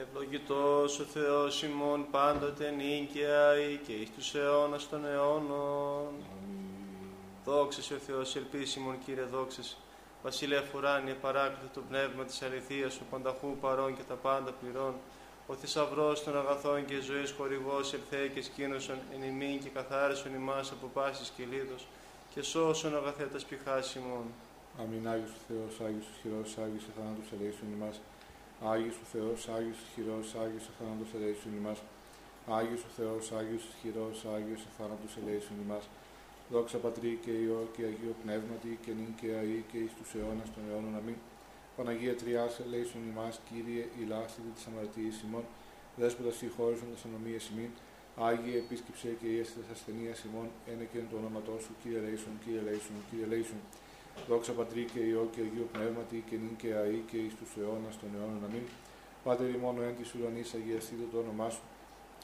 Ευλογητός ο Θεός ημών πάντοτε νίκαια ή και εις τους αιώνας των αιώνων. Δόξα σε ο Θεός, ελπίσιμον Κύριε δόξα Βασιλεία Φουράνιε, παράκλητο το πνεύμα της αληθείας, ο πανταχού παρών και τα πάντα πληρών, ο θησαυρός των αγαθών και ζωής χορηγός ελθέ και σκήνωσον εν ημίν και καθάρισον ημάς από πάσης και λίδος και σώσον αγαθέτας πηχάς ημών. Αμήν Άγιος ο Θεός, Άγιος ο Χειρός, Άγιος ο θάνατος ελέησον ημάς. Άγιος ο Θεός, Άγιος ο Χειρός, Άγιος ο θάνατος ελέησον ημάς. Άγιος ο Θεός, Άγιος ο Χειρός, Άγιος ο θάνατος ελέησον ημάς. Δόξα Πατρί και Υιό και Αγίο Πνεύματι και νυν και αή και εις τους αιώνας των αιώνων. Αμήν. Παναγία Τριάς ελέησον ημάς, Κύριε, ηλάστητη της αμαρτίας ημών, δέσποτα συγχώρησον τας ανομίες ημών, Άγιε επίσκεψε και η αίσθηση ασθενείας ημών, ένα και εν το όνοματό σου, Κύριε Λέησον, Κύριε Λέησον, Κύριε Λέησον. Δόξα Πατρί και Υιό και Αγίο Πνεύματι και νυν και αή και εις τους αιώνας των αιώνων. Αμήν. Πάτερ ημών εν της ουρανής αγιαστήτω το όνομά σου.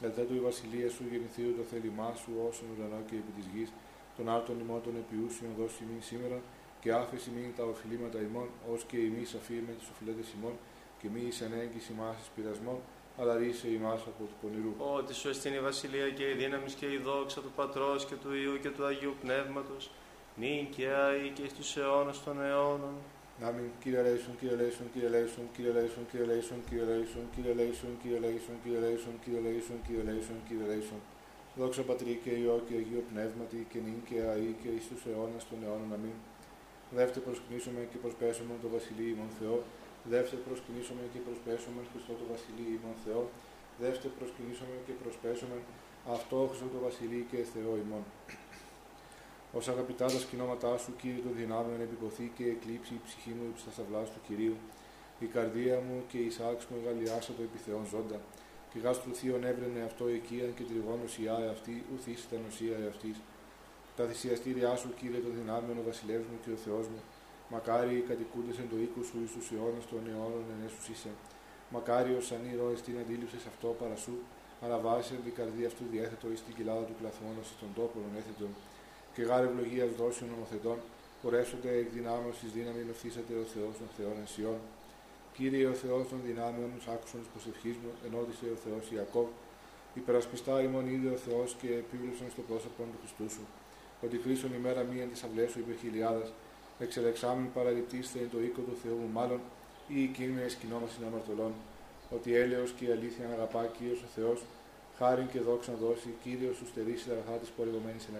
Ελθέτω η βασιλεία σου γεννηθείου το θέλημά σου όσον ουρανό και επί της γης. Τον άρτον ημών των επιούσιων δώσει ημίν σήμερα και άφεση μην τα οφειλήματα ημών, ως και εμεί αφήρμε τους οφειλέτες ημών και μη εις ανέγκης ημάς εις πειρασμών, αλλά ρίσε ημάς από του πονηρού. Ότι σου εστίν η βασιλεία και η δύναμη και η δόξα του Πατρός και του Υιού και του Αγίου Πνεύματος, νυν και άη και στους αιώνας των αιώνων. Αμήν. Κύριε Λέησον, Κύριε Λέησον, Κύριε Λέησον, Κύριε Λέησον, Κύριε Λέησον, Κύριε Λέησον, Κύριε Λέησον, Κύριε Λέησον, Κύριε Λέησον, Κύριε Λέησον, Κύριε Λέησον, Κύριε Λέησον. Δόξα Πατρί και Υιό και Αγίο Πνεύματι και νυν και αή και εις τους αιώνας των αιώνων. Αμήν. Δεύτε προσκυνήσουμε και προσπέσουμε το Βασιλείο ημών Θεό. Δεύτε προσκυνήσουμε και προσπέσουμε Χριστό το Βασιλείο ημών Θεό. Δεύτε προσκυνήσουμε και προσπέσουμε αυτό Χριστό το Βασιλείο και Θεό ημών. Ω αγαπητά τα σκηνώματά σου, κύριε των δυνάμεων, επιποθεί και εκλείψει η ψυχή μου ύψη τα σταυλά του κυρίου. Η καρδία μου και η σάξ μου εγαλιάσα το επιθεών ζώντα. Και γάστρου θείον έβρενε αυτό οικίαν και τριγόνο η άε αυτή, ουθής τα νοσία αυτή. Τα θυσιαστήριά σου, κύριε των δυνάμεων, ο βασιλεύς μου και ο Θεός μου. Μακάρι οι κατοικούντες εν το οίκος σου εις τους αιώνε των αιώνων εν έσους είσαι. Μακάρι ως σαν ήρωες την αντίληψη αυτό παρά σου, αλλά βάσει την καρδία αυτού διέθετο εις την κοιλάδα του κλαθμόνα των τόπων έθετων και γάρε ευλογία δόσεων νομοθετών, πορεύσονται εκ δυνάμεως της δύναμη ευθύσατε ο Θεός των Θεών Ενσιών. Κύριε ο Θεός των δυνάμεων, άκουσον τη προσευχή μου, ενώδησε ο Θεός Ιακώβ. Υπερασπιστά ημών είδε ο Θεός και επίβλεψαν στο πρόσωπο του Χριστού σου. Ότι χρήσον ημέρα μία της αυλές σου υπερ χιλιάδε, εξελεξάμιν παραληπτήστε εν το οίκο του Θεού μου, μάλλον ή εκείνη σκηνόμα συναμαρτωλών. Ότι έλεος και η αλήθεια αγαπά κύριος ο Θεός, χάριν και δόξα να δώσει, κύριος σου στερήσει τα αγαθά της πολυγωμένη στην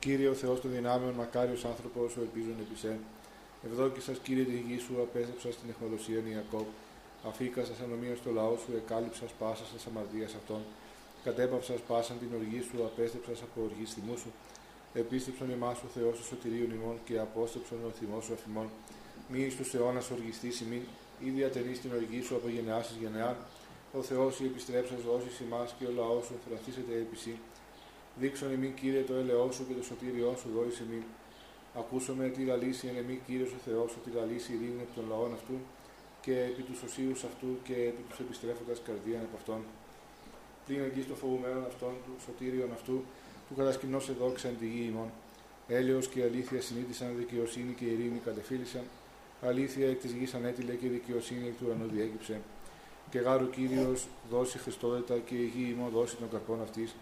ακαρκία. Κύριε ο Θεός των δυνάμεων, μακάριος άνθρωπος, ο ελπίζων επί σε. Ευδόκη σας, κύριε τη γη σου, απέστρεψα στην εχμαλωσία Ιακώβ. Αφήκα σας ανομία στο λαό σου, εκάλυψα πάσα σας αμαρτίας αυτών. Κατέπαυσα πάσαν την οργή σου, απέστρεψα από οργή θυμού σου. Επίστεψον εμάς ο Θεός του σωτηρίου ημών και απόστεψον ο θυμός σου αφημών. Μη εις τους αιώνας οργιστή ημίν, ή διατενεί την οργή σου από γενεάς εις γενεά. Ο Θεός η επιστρέψα δώσει ημάς και ο λαός σου θραστήσεται επί Δείξον εμεί, Κύριε, το έλεό σου και το σωτήριό σου, δόησε εμεί. Ακούσαμε τη λαλήση εν εμεί, Κύριε ο Θεός, ότι λαλήσει ειρήνη επί των λαών αυτού και επί τους οσίους αυτού και επί τους επιστρέφοντας καρδίαν από αυτόν. Πλην εκεί στο φοβουμένον αυτόν, του σωτήριον αυτού, του κατασκηνώσε δόξα εν τη γη ημών. Έλεος και αλήθεια συνήθισαν, δικαιοσύνη και ειρήνη κατεφίλησαν. Αλήθεια εκ της γης ανέτειλε και δικαιοσύνη εκ του ουρανού διέκυψε. Και γάρου κύριος δώσει Χριστότητα και η γη ημών δώσει τον καρπόν αυτής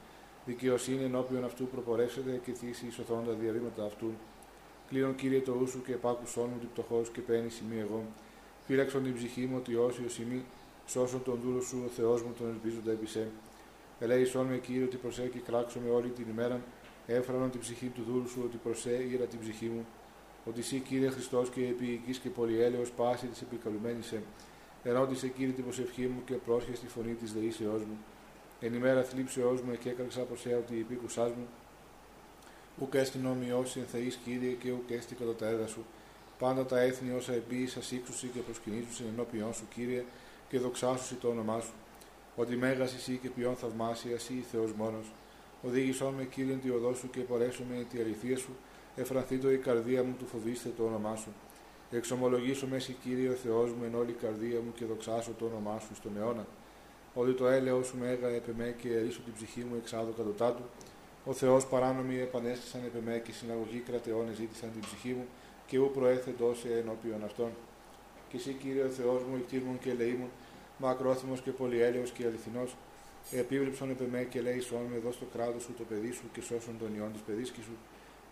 δικαιοσύνη ενώπιον αυτού προπορεύσεται και θύσει ισοθρόν τα διαβήματα αυτού. Κλείνον κύριε το ούσου και επάκουσόν μου την πτωχός και παίρνει σημεί εγώ. Φύλαξον την ψυχή μου ότι όσοι ο σημεί, σώσον τον δούλο σου ο Θεός μου τον ελπίζοντα επί σε. Ελέησόν με κύριε ότι προσέ και κράξω με όλη την ημέρα, έφρανον την ψυχή του δούλου σου ότι προσέ ήρα την ψυχή μου. Ότι εσύ κύριε Χριστός και επί και πολυέλεος πάση της επικαλουμένης σε. Ερώτησε κύριε την προσευχή μου και πρόσχε στη φωνή της δεήσεώ μου Εν ημέρα θλίψεώς μου και έκραξα από σε ότι υπήκουσάς μου, ουκ έστιν ομοιώσει εν θεής κύριε και ουκ έστι κατά τα έδα σου. Πάντα τα έθνη όσα εμπίησα σύξουσι και προσκυνήσουσι ενώπιον σου κύριε και δοξάσουσι το όνομά σου. Ότι μέγας εσύ και ποιόν θαυμάσια εσύ Θεός μόνος. Οδήγησόν με κύριε τη οδό σου και πορέσουμε τη αληθεία σου, εφρανθεί το η καρδία μου του φοβήστε το όνομά σου. Εξομολογήσω με εσύ κύριε ο Θεός μου εν όλη η καρδία μου και δοξάσω το όνομά σου στον αιώνα ότι το έλεος σου με έγα επεμέ και ερίσω την ψυχή μου εξάδω κατωτάτου. Ο Θεός παράνομοι επανέστησαν επεμέ και συναγωγή κρατεώνε ζήτησαν την ψυχή μου και ού προέθετος σε ενώπιον αυτών. Και εσύ, Κύριε ο Θεός μου, εκτήρμων και ελεήμων, μακρόθυμος και πολυέλεος και αληθινός, επίβλεψον επ' εμέ και λέει σών με εδώ στο κράτος σου το παιδί σου και σώσον τον ιόν της παιδίσκη σου,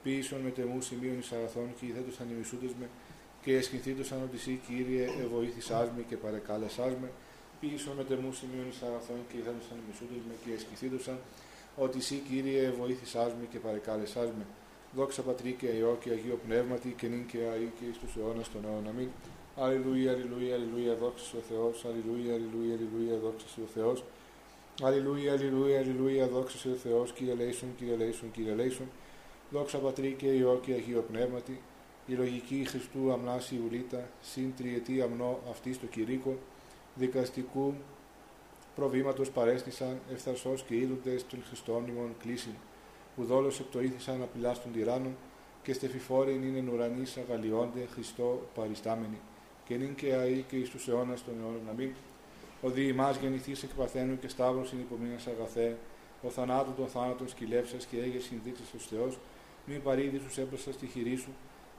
ποιήσον με τεμού σημείων εις αγαθών και ηθέτωσαν ημισούντες με και εσχυνθήτωσαν ότι εσύ Κύριε εβοήθησάς με και παρεκάλεσάς με, ποιήσον με τεμού σημείων εις αγαθών και ηθέτωσαν ημισούντες με και εσχυνθήτωσαν ότι εσύ Κύριε εβοήθησάς με και παρεκάλεσάς με. Δόξα Πατρί και Υιό και Αγίο Πνεύματι και νυν και αή και εις τους αιώνας των αιώνων. Αμήν. Αλληλούια, αλληλούια, αλληλούια, δόξα ο Θεός. Αλληλούια, αλληλούια, αλληλούια, δόξα ο Θεός. Αλληλούια, αλληλούια, αλληλούια, δόξα ο Θεός. Κύριε Λέησον, Κύριε Λέησον, Κύριε Λέησον. Δόξα Πατρί και Υιό και Αγίο Πνεύματι. Η λογική Χριστού αμνάση ουλίτα, συν τριετή αμνό αυτής στο κηρύκο, δικαστικού προβλήματος παρέστησαν ευθαρσός και είδοντες των Χριστών ημών κλήσιν που δόλος εκτοήθησαν απειλά των τυράννων και στεφιφόρην είναι ουρανή αγαλιώνται Χριστό παριστάμενοι και νυν και αή και εις τους αιώνας των αιώνων να μην. Ο δι ημάς γεννηθείς εκ παθαίνου και σταύρος είναι υπομείνας αγαθέ, ο θανάτου των θάνατων σκυλεύσας και έγες συνδείξεις ως Θεός, μην παρήδη σου έπρεσα στη χειρή σου,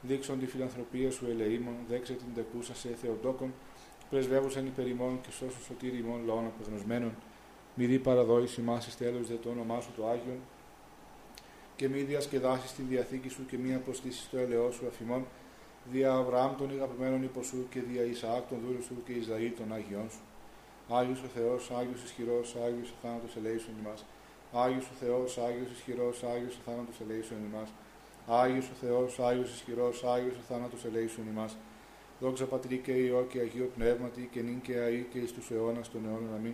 δείξον τη φιλανθρωπία σου ελεήμων, δέξε την τεκούσα σε Θεοτόκον, πρεσβεύουσαν υπερ ημών και σώσου σωτήρι ημών λαών απεγνωσμένων, μη δει παραδόηση μας εις τέλος δε το όνομά σου το Άγιον, και μη διασκεδάσεις την διαθήκη σου και μη αποστήσεις το ελαιό σου αφημών, δια Αβραάμ των αγαπημένων υπό σου και δια Ισαάκ των δούλου σου και Ισραήλ των Άγιών σου. Άγιος ο Θεός, Άγιος ισχυρός, Άγιος ο θάνατος ελέησον ημάς. Άγιος ο Θεός, Άγιος ισχυρός, Άγιος ο θάνατος ελέησον ημάς. Άγιος ο Θεός, Άγιος ισχυρός, Άγιος ο θάνατος ελέησον ημάς. Δόξα Πατρί και Υιό και Αγίο Πνεύματι και νυν και αή και εις τους αιώνας των αιώνων αμήν.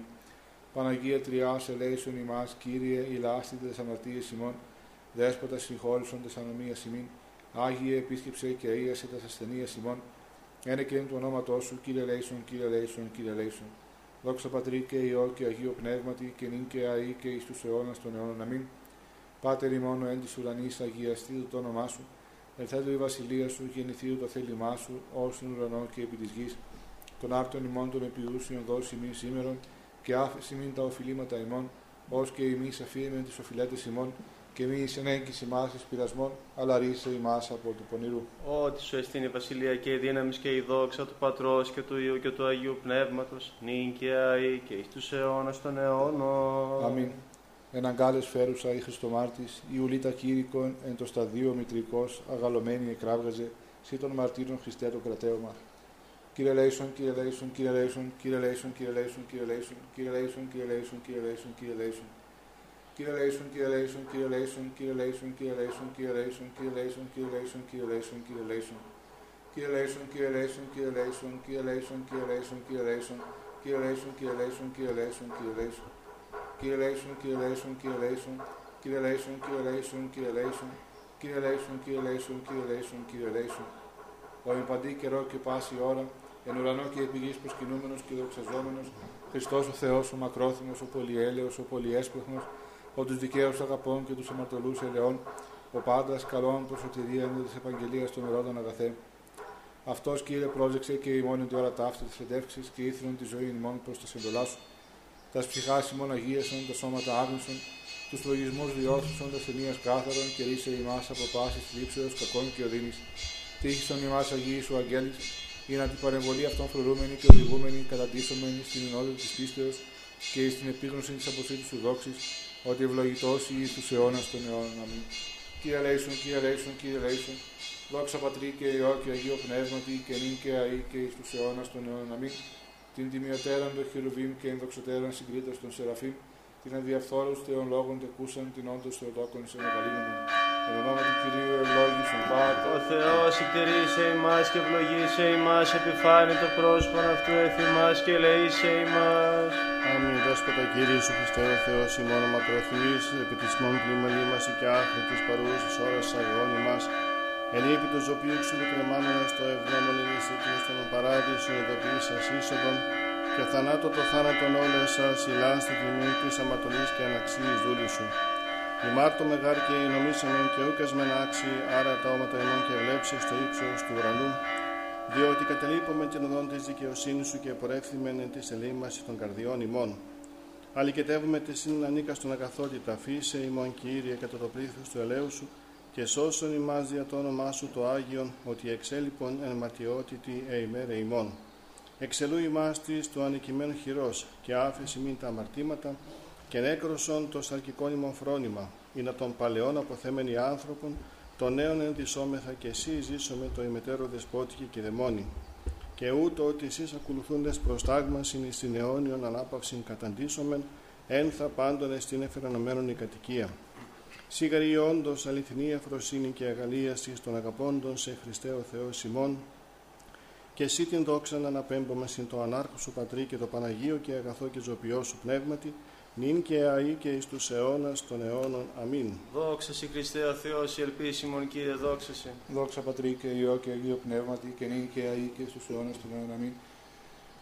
Παναγία Τριάς ελέησον ημάς, Κύριε, ηλάστητε τες αμαρτίες ημών, Δέσποτα συγχώρησον τες ανομίας ημίν, Άγιε επίσκεψε και ίασε τες ασθενείας ημών, ένε και του ονόματός σου, Κύριε Λέησον, Κύριε Λέησον, Κύριε Λέησον. Δόξα Πατρί και Υιό και Αγίο Πνεύματι και νυν και αή και εις τους αιώνας των αιώνων αμήν. Πάτερ ημών εν της ουρανής αγιαστήτου το όνομά σου, Ελθέτω η βασιλεία σου, γεννηθείου το θέλημά σου, ως στον ουρανό και επί της γης. Τον άκτον ημών των επιούσιων δώσει ημίν σήμερον, και άφεση μην τα οφειλήματα ημών, ως και ημί αφήμεν τι οφειλέτες ημών, και μη εις ενέγκης ημάς εις πειρασμών, αλλά ρίσε ημάς από του πονηρού. Ότι σου εστίν η βασιλεία και η δύναμη και η δόξα του Πατρός και του Υιού και του Αγίου Πνεύματος, νυν και αή και εις τους αιώνας των αιώνων. Αμήν. Εν αγκάλες φέρουσα η Χριστομάρτης, η ουλίτα κήρυκον εν το σταδίο μητρικός, αγαλωμένη εκράβγαζε, σύ των μαρτύρων Χριστέ το κρατέωμα. Κύριε Λέισον, Κύριε Λέισον, Κύριε Λέισον, Κύριε Λέισον, Κύριε Λέισον, Κύριε Λέισον, Κύριε Λέισον, Κύριε Λέισον, Κύριε Λέισον, Κύριε Λέισον. Κύριε Λέισον, Κύριε Λέισον, Κύριε Λέισον, Κύριε Λέισον, Κύριε Λέισον, Κύριε Λέισον, Κύριε Λέισον, Κύριε Λέισον, Κύριε Λέισον, Κύριε Λέισον. Κύριε Λέισον, Κύριε Λέισον, Κύριε Λέισον, Κύριε Λέισον, Κύριε Λέισον, Κύριε Λέισον, Κύριε Λέισον, Κύριε Λέισον, Κύριε Λέισον, Κύριε Λέισον. Κύριε Λέισον, Κύριε Λέισον, Κύριε Λέισον, Κύριε Λέισον, Κύριε Λέισον, Κύριε Λέισον, Κύριε Λέισον, Κύριε Λέισον, Κύριε Λέισον, Κύριε Λέισον. Ο εν παντή καιρό και πάση ώρα, εν ουρανό και επί γης προσκυνούμενος και δοξαζόμενος, Χριστός ο Θεός, ο μακρόθυμος, ο πολυέλεος, ο πολυέσπλεχνος, ο τους δικαίους αγαπών και τους αμαρτωλούς ελαιών, ο πάντας καλών προς σωτηρία είναι της επαγγελίας των ερώδων αγαθέ. Αυτός, Κύριε, πρόσεξε και ημών την ώρα ταύτη της εντεύξης και ήθελον τη ζωή ημών προς τα συντολά σου. Τα ψυχάς ημών αγίασον, τα σώματα άγνωσον, τους λογισμούς διόρθωσον, τα σημεία κάθαρον και ρίσε ημάς από πάσης θλίψεως κακών και οδύνης. Τύχησον ημάς Αγίοι σου αγγέλης, για να την παρεμβολή αυτών φρουρούμενη και οδηγούμενη καταντήσομενη στην ενότητα της πίστεως και στην επίγνωση της αποσύτης σου δόξης, ότι ευλογητός εις τους αιώνας των αιώνων. Αμήν. Κύριε Λέησον, Κύριε Λέησον, Κύριε Λέησον, δόξα Πατρί και Υιό και Αγίο Πνεύματι και νυν και αή και εις τους αιώνας των αιώνων. Αμήν. Την τιμιωτέραν των χειρουβίμ και ενδοξωτέραν συγκρίτας των Σεραφείμ, την αδιαφθόρους θεών λόγων τεκούσαν την όντως Θεοτόκον σε μεγαλύνομον. Εν ονόματι Κυρίου ευλόγησον Πάτερ. Ο Θεός συντηρήσε ημάς και ευλογήσε ημάς, επιφάνει το πρόσωπο αυτού εφημάς και ελεήσε ημάς. Αμήν. Δέσποτα Κύριε Σου Χριστέ ο Θεός ημών μακροθυμής, επί της μόν πλημελή μας και άχρη της παρούσης ώρας αγιών ημάς, εν ύπη του ζωπίου ξυλοκρεμάμενος το ευγνώμων ειρήσιτος των παράδεισων ειδοποιήσας είσοδον, και θανάτω το θάνατον όλες σας, ηλάστε τιμή της αματολής και αναξίης δούλης σου. Η Μάρτο μεγάρ και η νομίσαμεν και ούκας μεν άξι, άρα τα όματα ημών και βλέψε στο ύψος του ουρανού, διότι κατελείπουμε την οδόν της δικαιοσύνης σου και πορεύθυμεν εν της ελεήμασης των καρδιών ημών. Αλικετεύουμε τη σύνην ανήκα στον αγαθότητα, φύσε ημών Κύριε κατά το πλήθος του ελαίου σου και σώσον ημάς δια το όνομά σου το Άγιον, ότι εξέλιπον εν ματιότητη εημέρε ημών. εξελού ημάς της το ανικημένο χειρός και άφεση μην τα αμαρτήματα και νέκροσον το σαρκικό ημών φρόνημα, ή να των παλαιών αποθέμενοι άνθρωπον, των νέων ενδυσόμεθα και εσύ ζήσομε το ημετέρω δεσπότικη και δαιμόνι. Και ούτω ότι εσείς ακολουθούντες προς τάγμασιν εις την αιώνιον ανάπαυσιν καταντήσομεν, ένθα πάντων εστίν εφερανωμένων η κατοικία. Σίγαρη όντως αληθινή αφροσύνη και αγαλίαση των αγαπώντων σε Χριστέ ο Θεός ημών, και εσύ την δόξα να αναπέμπουμε συν το ανάρχο σου Πατρί και το Παναγίο και αγαθό και ζωπιό σου πνεύματι, νυν και αεί και εις τους αιώνας των αιώνων. Αμήν. Δόξα σε Χριστέ ο Θεός, η ελπίσιμον Κύριε, δόξα σε. Δόξα Πατρί και Υιό και Αγίο Πνεύματι και νυν και αεί και στους αιώνας των αιώνων. Αμήν.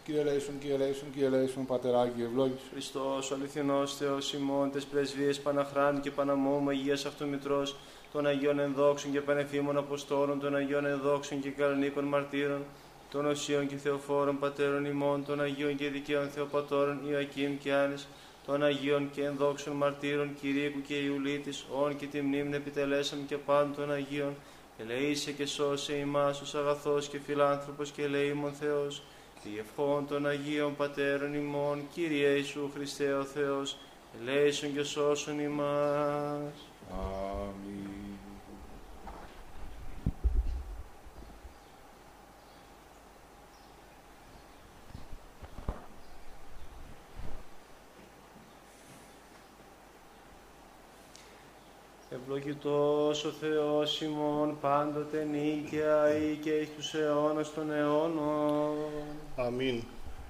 Κύριε Λέησον, Κύριε Λέησον, Κύριε Λέησον, Πατεράκι, ευλόγης. Χριστός, ο αληθινός Θεός ημών, τες πρεσβείες Παναχράντ και Παναμόμου, Αγίας Αυτομητρός, των Αγίων Ενδόξων και Πανεφήμων Αποστόλων, των Αγίων Ενδόξων και Κανονίκων Μαρτύρων, των Οσίων και Θεοφόρων Πατέρων ημών, των Αγίων και Δικαίων Θεοπατώρων Ιωακήμ και Άνης, των Αγίων και Ενδόξων Μαρτύρων Κυρίκου και Ιουλίτης, όν και τη μνήμη επιτελέσαμε και πάντων των Αγίων, ελεήσε και σώσε ημάς ως αγαθός και φιλάνθρωπος και ελεήμων Θεός, διευχών των Αγίων Πατέρων ημών, Κύριε Ιησού Χριστέ ο Θεός, ελέησον και σώσον ημάς. Αμήν. Ευλογητός ο Θεός ημών πάντοτε νίκαια ή και εις τους αιώνας των αιώνων. Αμήν.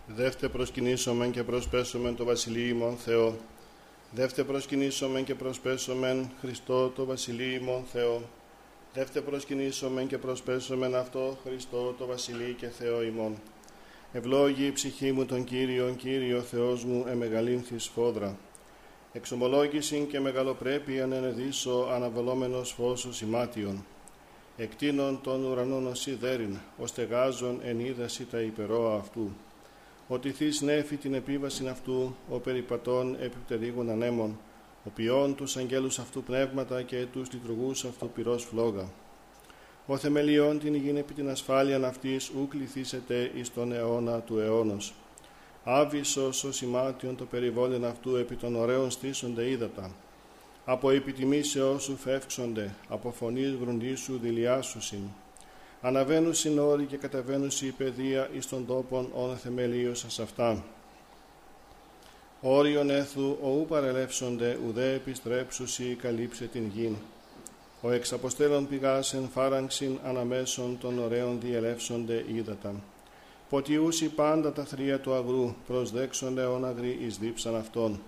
Δεύτε προσκυνήσομεν και προσπέσομεν το Βασιλείο ημών Θεό. Δεύτε προσκυνήσομεν και προσπέσομεν Χριστό το Βασιλείο ημών Θεό. Δεύτε προσκυνήσομεν και προσπέσομεν αυτό Χριστό το Βασιλείο και Θεό ημών. Ευλόγη η ψυχή μου τον Κύριον, Κύριο Θεός μου, εμεγαλύνθης φόδρα. Εξομολόγησιν και μεγαλοπρέπειαν ενεδίσω αναβελόμενος φώσος ημάτιον. Εκτείνων των ουρανών ως σιδέριν, ως τεγάζων εν είδαση τα υπερόα αυτού. Ότι θείς νέφη την επίβασιν αυτού, ο περιπατών επιπτερίγων ανέμων, ο ποιόν τους αγγέλους αυτού πνεύματα και τους λειτουργούς αυτού πυρός φλόγα. Ο θεμελιών την υγιήν επί την ασφάλειαν αυτής ου κληθήσετε εις τον αιώνα του αιώνος. Άβυσος ο σημάτιον το περιβόλεν αυτού επί των ωραίων στήσονται ύδατα. Από επιτιμήσεώς σου φεύξονται, από φωνής βροντίσου δηλιάσουσιν. Αναβαίνουσιν όροι και καταβαίνουσι η παιδεία εις των τόπων όν θεμελίωσας αυτά. Όριον έθου οού παρελεύσονται ουδέ επιστρέψουσι καλύψε την γην. Ο εξ αποστέλων πηγάσεν φάραγξιν αναμέσων των ωραίων διελεύσονται ύδατα. Ποτιούσι πάντα τα θρία του αγρού, προσδέξονται όν αγροί εις δίψαν αυτών.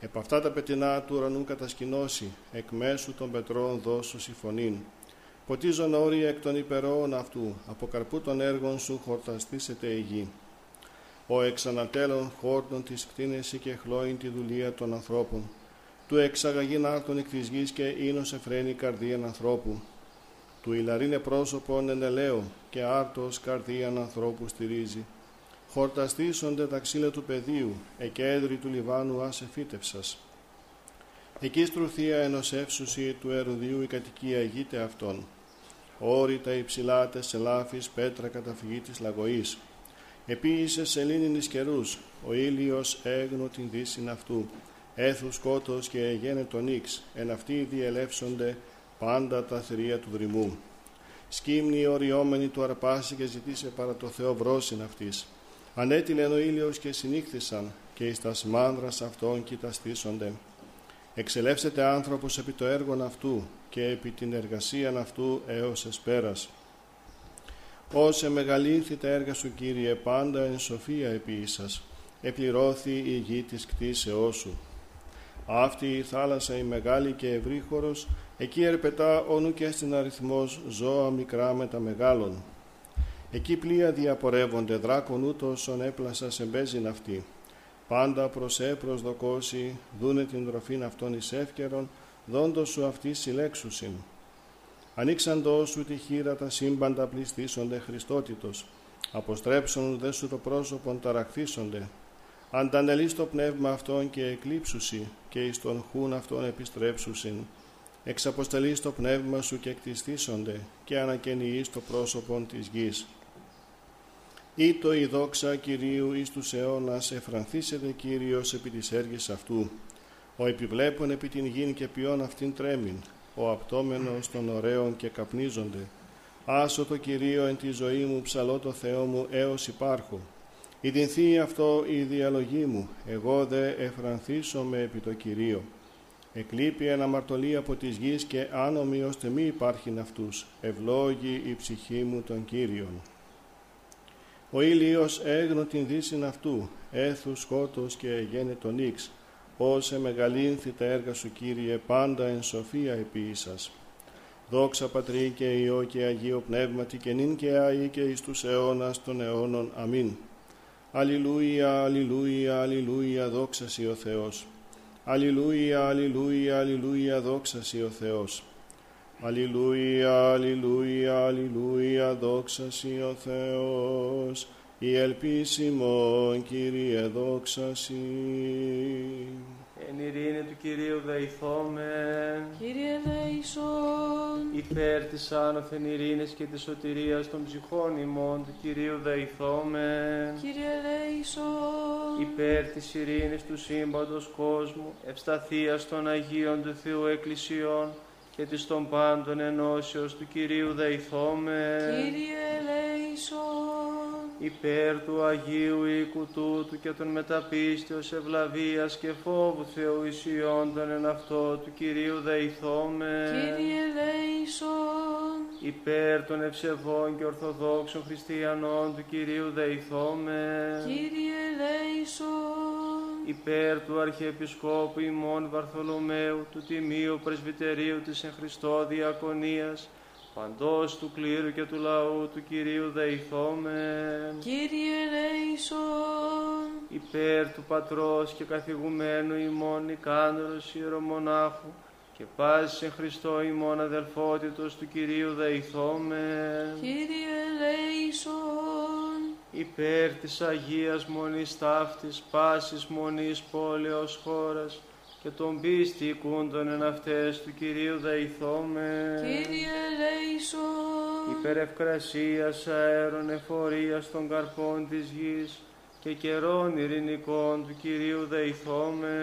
Επ' αυτά τα πετεινά του ουρανού κατασκηνώσει, εκ μέσου των πετρών δώσου φωνήν. Ποτίζον όρια εκ των υπερόων αυτού, από καρπού των έργων σου χορταστήσετε η γη. Ο εξανατέλων χόρτων της κτίνεση και χλώην τη δουλεία των ανθρώπων. Του εξαγαγήν άρτων εκ της γης και ίνος εφραίνει καρδίαν ανθρώπου. Του ηλαρίνε πρόσωπον εν και άρτος καρδίαν ανθρώπου στηρίζει. Χορταστήσονται τα ξύλα του πεδίου, εκέντρη του Λιβάνου άσε φύτευσας. Εκεί στρουθία ενωσεύσουσι του ερουδίου η κατοικία γείται αυτών. Όρητα υψηλάτε σε λάφης πέτρα καταφυγή της λαγωής. Επίησε σελήνιν εις καιρούς, ο ήλιος έγνω την δύσιν αυτού. Έθους σκότος και εγένε τον ίξ, εν αυτοί διελεύσονται πάντα τα θηρία του δρυμού. Σκύμνη οριόμενη του αρπάσει και ζητήσε παρά το Θεό βρόσιν αυτής. Ανέτειλεν ο ήλιος και συνήχθησαν και εις τας μάνδρας αυτών κοιταστήσονται. Εξελεύσετε άνθρωπος επί το έργον αυτού και επί την εργασίαν αυτού έως εσπέρας. Όσε μεγαλύνθη τα έργα σου Κύριε πάντα εν σοφία επί ίσας, επληρώθη η γη της κτίσεώς σου. Αυτή η θάλασσα η μεγάλη και ευρύχωρος, εκεί ερπετά όνου και στην αριθμός ζώα μικρά με τα μεγάλων. Εκεί πλοία διαπορεύονται δράκον ούτως ον έπλασα σε μπέζιν αυτή. Πάντα προς έπρος δοκώσει, δούνε την τροφήν αυτών εις εύκαιρον, δόντος σου αυτή συλλέξουσιν. Ανοίξαντό σου τη χείρα τα σύμπαντα πληστήσονται Χριστότητος, αποστρέψουν δε σου το πρόσωπον ταραχθήσονται. Αντανελείς το πνεύμα αυτών και εκλείψουσι και εις τον χούν αυτών επιστρέψουσιν. Εξαποστελείς το πνεύμα σου και εκτιστήσονται και ανακαινιείς το πρόσωπον της γης. Ήτο η δόξα Κυρίου εις τους αιώνας εφρανθήσεται Κύριος επί της έργης αυτού. Ο επιβλέπων επί την γην και ποιόν αυτήν τρέμην, ο απτόμενος των ωραίων και καπνίζονται. Άσο το Κυρίο εν τη ζωή μου, ψαλώ το Θεό μου, έως υπάρχω. Ιδινθεί αυτό η διαλογή μου, εγώ δε εφρανθήσομαι επί το Κυρίο. Εκλείπει αναμαρτωλή από της γης και άνομοι ώστε μη υπάρχειν αυτούς. Ευλόγη η ψυχή μου των Κύριων. Ο ήλιος έγνω την δύσιν αυτού, έθους σκότος και γένε τον ίξ. Όσε μεγαλύνθη τα έργα σου Κύριε, πάντα εν σοφία επί σας. Δόξα Πατρί και Υιό και Αγίο Πνεύματι και νυν και αεί και εις τους αιώνας των αιώνων. Αμήν. Αλληλούια, αλληλούια, αλληλούια, δόξα ο Θεός. Αλληλούια, αλληλούια, αλληλούια, δόξα ο Θεός. Αλληλούια, αλληλούια, αλληλούια, δόξα ο Θεός. Η ελπίσιμον, Κύριε, δόξα Εν ειρήνη του Κυρίου δεηθόμεν. Κύριε δεησόν. Υπέρ της άνωθεν ειρήνης και της σωτηρίας των ψυχών ημών του Κυρίου δεηθόμεν. Κύριε δεησόν. Υπέρ της ειρήνης του σύμπαντος κόσμου, ευσταθίας των Αγίων του Θεού Εκκλησιών και της των πάντων ενώσεως του Κυρίου δεηθόμεν. Κύριε δεησόν υπέρ του Αγίου οίκου τούτου και των μεταπίστεως ευλαβίας και φόβου Θεού ισιόντων εν αυτό του Κυρίου δεηθώμε. Κύριε δεησόν. Υπέρ των ευσεβών και ορθοδόξων χριστιανών του Κυρίου δεηθώμε. Κύριε δεησόν. Υπέρ του Αρχιεπισκόπου ημών Βαρθολομαίου του Τιμίου Πρεσβυτερίου της εν Χριστώ Διακονίας παντός του κλήρου και του λαού του Κυρίου δεηθόμεν. Κύριε δεησόν. Υπέρ του Πατρός και καθηγουμένου ημών Νικάνδρος ιερομονάχου και πάση σε Χριστό ημών αδελφότητος του Κυρίου δεηθόμεν. Κύριε δεησόν. Υπέρ της Αγίας Μονής Ταύτης, πάσης Μονής πόλεως χώρας, και τον πίστη οικούντον εν αυτές του Κυρίου δεηθώμε. Κύριε δεησόν. Υπερευκρασίας αέρων εφορίας των καρπών της γης και καιρών ειρηνικών του Κυρίου δεηθώμε.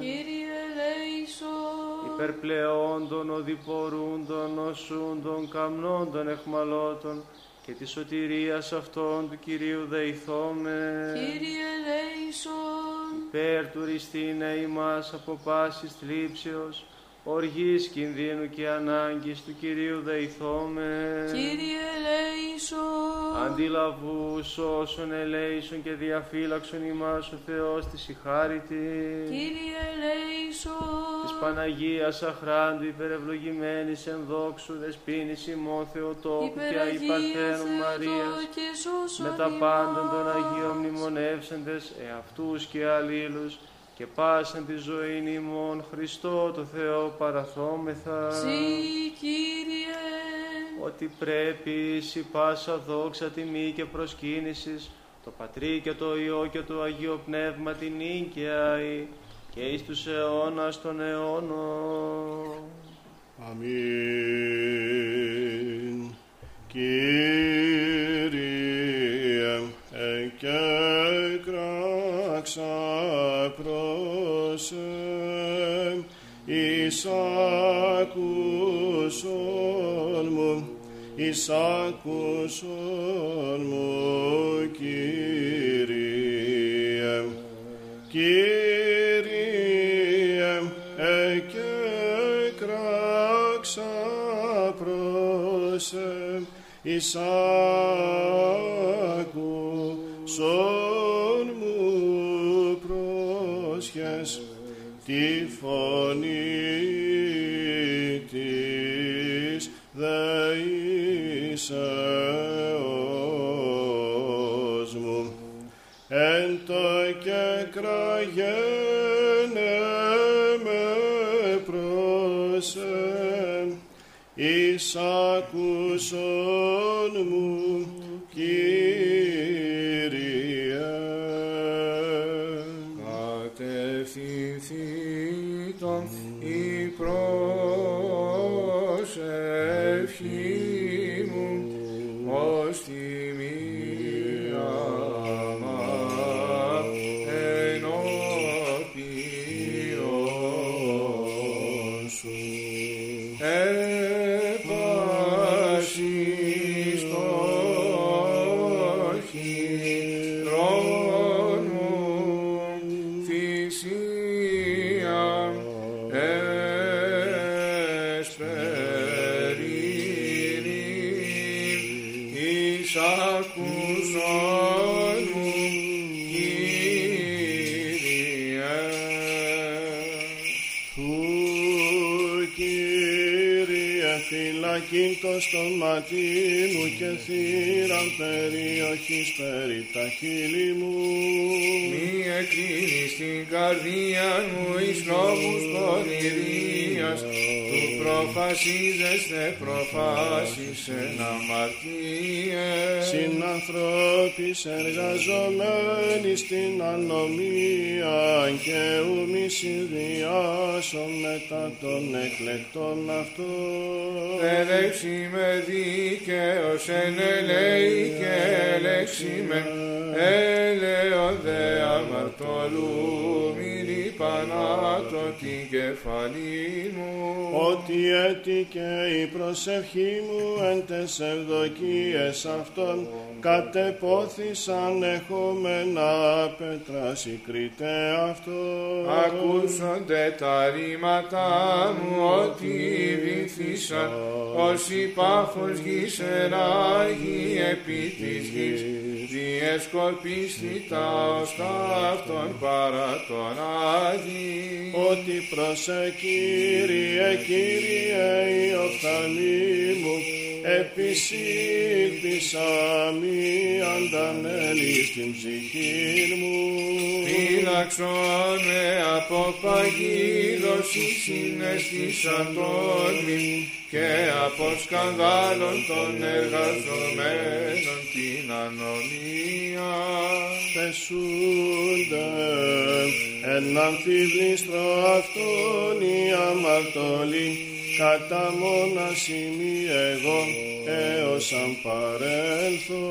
Κύριε δεησόν. Υπερπλεόντων οδηπορούντων, οσούντων, καμνόντων εχμαλώτων και τη σωτηρίας αυτών του Κυρίου δεηθώμε. Κύριε δεησόν. Υπέρ του ριστήνε ημάς από πάσης θλίψεως, οργής κινδύνου και ανάγκης του Κυρίου δεηθώμε. Κύριε ελέησον. Αντιλαβούς όσων ελέησον και διαφύλαξον ημάς ο Θεός της ηχάρητη. Κύριε ελέησον. Της Παναγίας αχράντου υπερευλογημένης εν δόξου δεσπίνης ημών Θεοτόκου και αϊπαρθένου Μαρίας με τα πάντων των Αγίων μνημονεύσαντες εαυτούς και αλλήλους και πάσαν τη ζωή ημών Χριστό το Θεό παραθόμεθα. Συ, Κύριε. Ότι πρέπει σι πάσα δόξα τιμή και προσκύνησης το Πατρί και το Υιό και το Αγίο Πνεύμα την νίκαια και εις τους αιώνας των αιώνων. Αμήν. Κύριε, εκέκραξα προς εις άκουσον μου, εις άκουσον μου, Κύριε. Κύριε, εκέκραξα προς εις άκουσον τη φωνή της δεήσεως μου εν το και κραγένε με προσέ εις άκουσον μου Κύριε. Hare το στόματί μου και θύραν περιοχής περί τα χείλη μου. Μη εκκλίνεις την καρδία μου εις νόμους πονηρίας, του προφασίζεστε προφάσεις εν αμαρτίες. Συνανθρώπης εργαζομένοι στην ανομία και ου μη συνδυάσω μετά των εκλεκτών αυτών. Ελέξη με δίκαιος εν ελέη και ελέξη με ελαιοδέ αμαρτωλού μη πανάτω την κεφαλή μου. Ότι έτυχε η προσευχή μου εν τες ευδοκίες αυτών κατεπόθησαν εχόμενα πέτρα συγκρίτε αυτό. Ακούσονται τα ρήματά μου ότι βυθίσαν ως υπάρχος γης εράγει επί της γης διεσκορπίστη τα οστά αυτών παρά τον Άγι. Ότι προσε Κύριε, Κύριε η οφθαλμή μου επισήλπισα μη αντανέλη στην ψυχή μου. Φύλαξον με από παγίδωση συναισθήσαν τον μη και από σκανδάλων των εργαζομένων την ανομία. Πεσούνται εν αμφιβλήστρο αυτόν η αμαρτωλή κατά μόνα σημεί εγώ έως αν παρέλθω.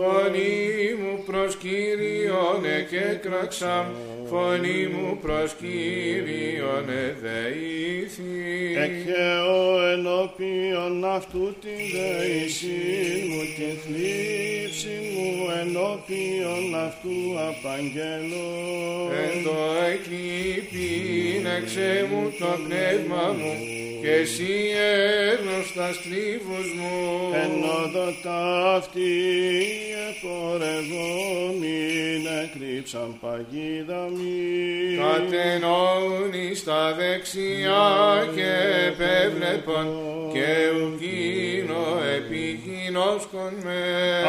Φωνή μου προς Κύριον εκέκραξα, φωνή μου προς Κύριον εδεήθη. Εκχαιώ ενώπιον αυτού την δεησή μου την θλίψη μου ενώπιον αυτού απαγγελώ. Εν το εκλείπειν εξέ μου το πνεύμα μου και εσύ έγνωστα στρίβους μου. Εν όδο ταύτη επορευόμην εκρύψαν παγίδα μη. Κατενών εις τα δεξιά και επέβλεπον και ουκίνο επιγίνωσκον με.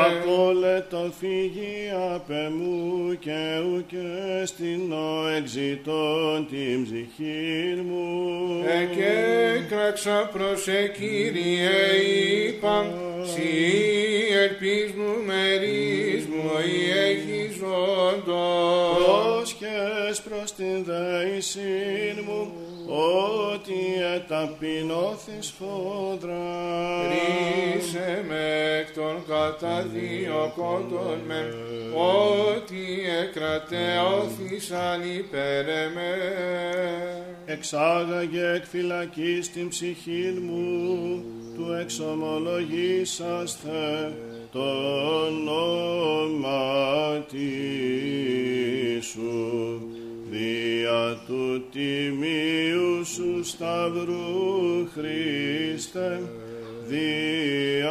Απόλετο φύγει απ' εμού και ουκε στην εξητών την ψυχή μου. Εκέκραξα προς Κύριε είπα, σι ελπίς μου μερίς μου ή έχεις ζώντος. Πρόσχες προς την δεησήν μου, ότι εταπεινώθης φόδρα. Ρίσε με εκ των καταδιωκόντων με, ότι εκρατεώθησαν υπέρ εμέ. Εξάγαγε εκ φυλακής την ψυχή μου, του εξομολογήσαστε το ονόματι σου, δια του τιμίου σου σταυρού Χριστέ, διαβόλων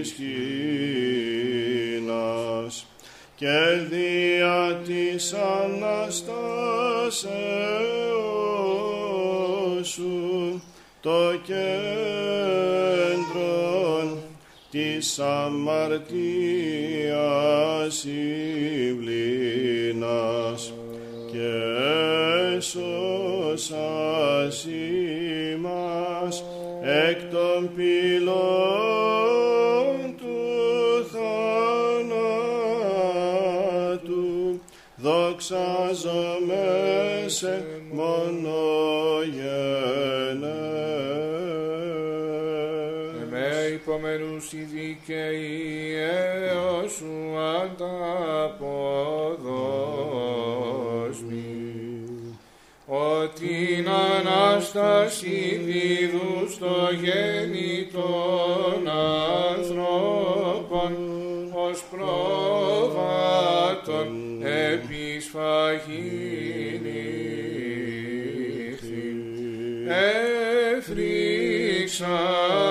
ισχύνας και δια της Αναστάσεως σου το κέντρο της αμαρτίας υβλήνας και έσωσας ημάς εκ οι δίκαιοι έως σου ανταποδώσμη. Ότι την Ανάσταση δίδου στο γέννη των ανθρώπων ως πρόβατον επισφαγήν ηχθή. Έφρυξαν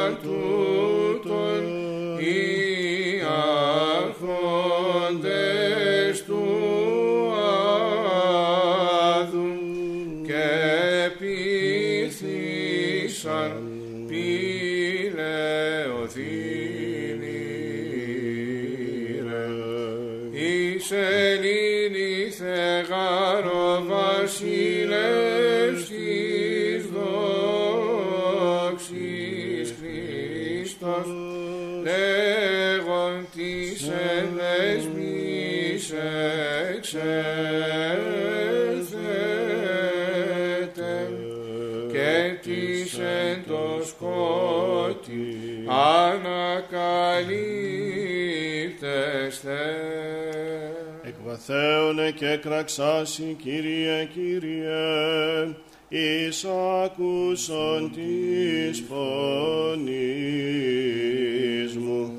Εκβαθέωνε και κραξάσι, Κύριε, Κύριε, εις άκουσον της φωνής μου.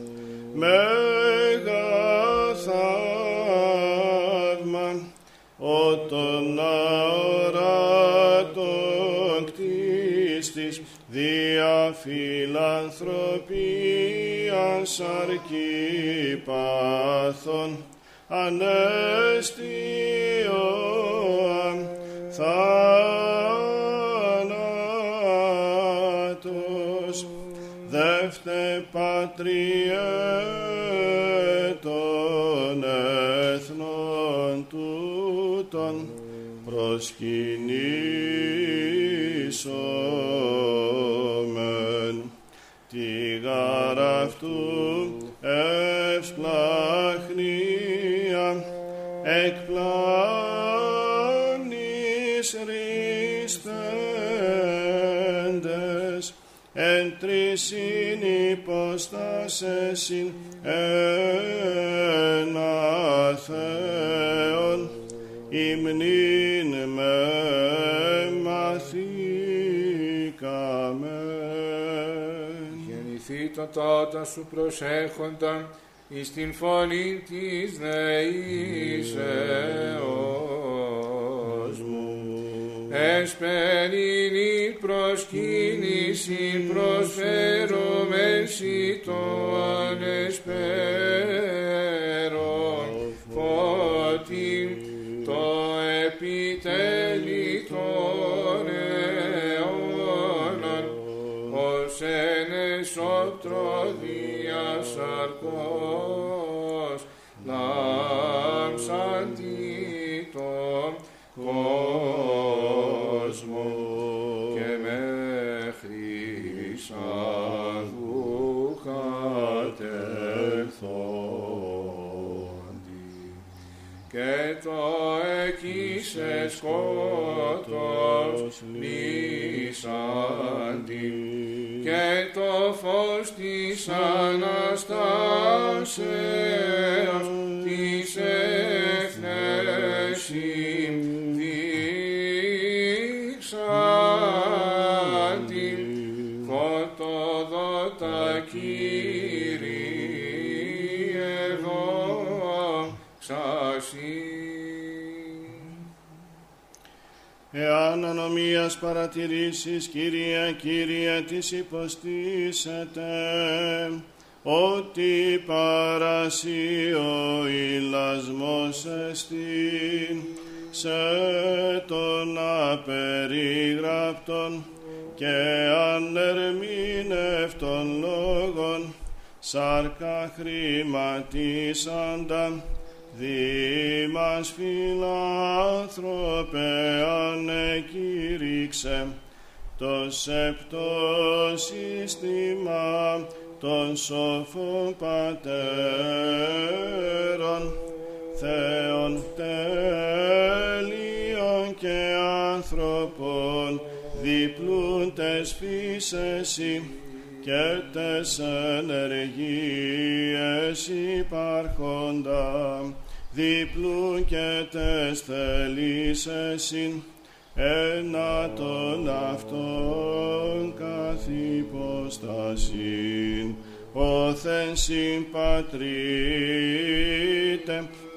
Μέγα θαύμα, ότον αόρατον κτίστης, δια φιλανθρωπίας αρκή πάθων, ανέστιο θάνατος, δεύτε πατριέ των εθνών τούτων προσκυνήσομεν εν τρισιν υποστάσες ένα Θεόν υμνήν με μαθήκαμε. Γεννηθεί το τότε σου προσέχοντα εις την φωνή της δεήσεως μου. Εσπερινή προσκύνηση Εάν ανομίας παρατηρήσεις, Κύριε, Κύριε, της υποστήσετε, ότι παρασύ ο ηλασμός εστίν, σε τον απερίγραπτον και ανερμήνευτον λόγων, σάρκα χρηματίσαντα, Δήμας φιλάνθρωπε ανεκήρυξε. Τος σεπτό σύστημα των σοφών πατέρων. Θεών τέλειων και άνθρωπων διπλούν τες φύσες και τες ενεργίες υπάρχοντα διπλούν και τες θελήσες ένα των αυτών καθ' υποστασίν όθεν συμπατρίτε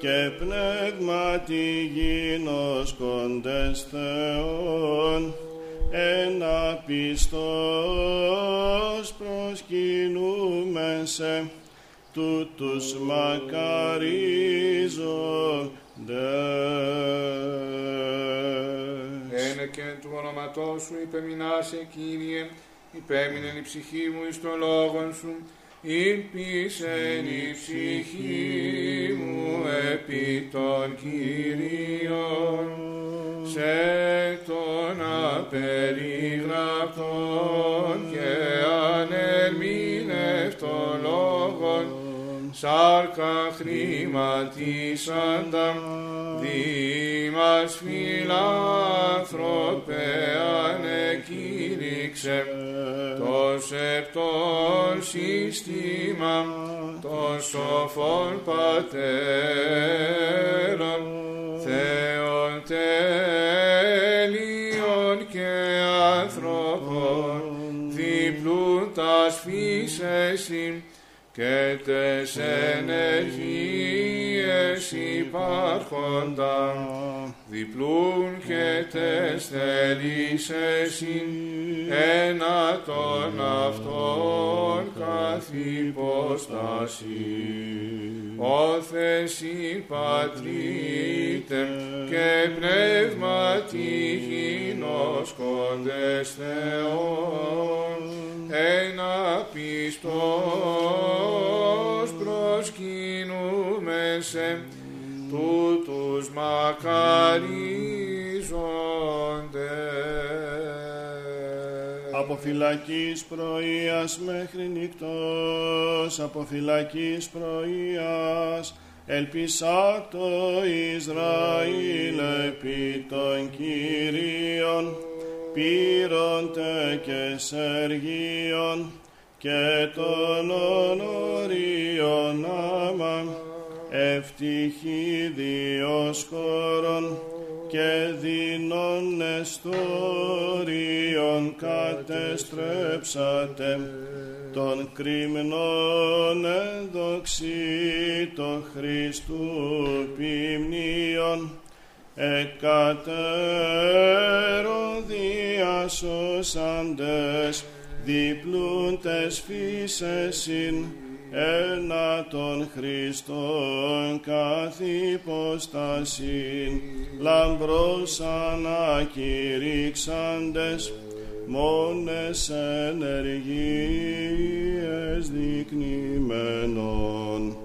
και πνεύματι γίνοσκοντες Θεόν. Ένα πιστός προσκυνούμεν σε τούτους μακαρίζοντες. Ένε και του όνοματός σου υπεμεινάσε Κύριε, υπέμεινεν η ψυχή μου εις των λόγων σου, ήλπισεν η ψυχή μου επί επί των Κυρίων σε τον απεριγραπτών και ανερμήνευτον λόγων σάρκα χρηματίσαντα δήμας φιλάνθρωπε ανεκήρυξε. Τος σεπτόν σύστημα των σοφών πατέρων Θεών τέλειων και ανθρώπων διπλούν τας φύσες και τες ενεργίες υπάρχοντα διπλούν και τες θέλησες ένα των αυτών καθ' υπόσταση. Όθεση πατρίτε και πνεύματι γινώσκοντες Θεόν ένα πιστός προσκυνούμε σε τούτους μακαρίζοντες. Από φυλακής πρωίας μέχρι νυχτός, από φυλακής πρωίας, ελπισά το Ισραήλ επί των Κυρίων, πύρονται και σεργίων και των ονορίων άμα, ευτυχή διοσχόρων και δίνων εστόριων κατεστρέψατε των κρυμνών ενδοξή το Χριστού ποιμνίων εκατέρω διασώσαντες διπλούν τες φύσες ειν ένα των Χριστών καθ' υποστασίν λαμπρός ανακηρύξαντες μόνες ενεργίες δεικνυμένων.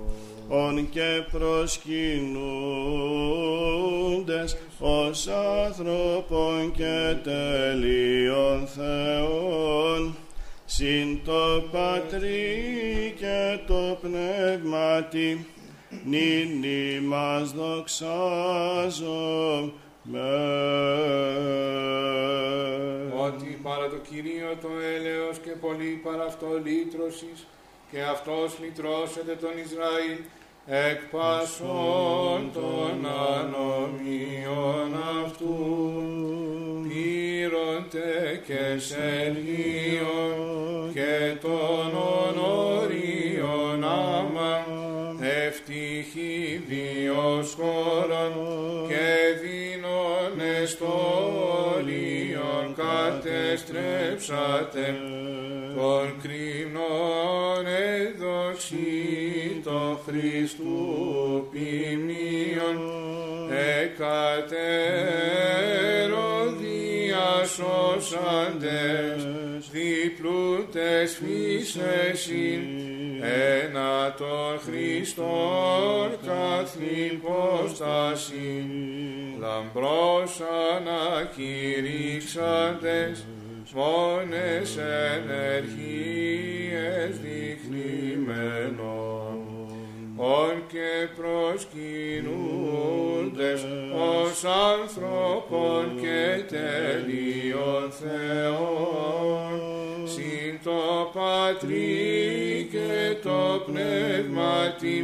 Ον και προσκυνούντες ως άνθρωπον και τελείων Θεών συν το Πατρί και το Πνεύματι νυν ημάς δοξάζομαι. ότι παρά το Κυρίο το έλεος και πολύ παρά αυτό λύτρωσης και αυτός λυτρώσεται τον Ισραήλ εκ πασών των ανομίων αυτού πύρονται και σεργίων και των ονορίων άμα ευτυχή διοσκόρων και δίνων εστόριων κατεστρέψατε των κρυμνών εδοξή το Χριστού ποιμνίων εκατέρω διασώσαντες διπλούτες φύσες ένα των Χριστών καθ' υπόσταση λαμπρός ανακηρύξαντες μόνες ενεργίες δεικνυμένων ον και προσκυνούντες ως άνθρωπον και τελείων Θεών συν το Πατρί και το Πνεύματι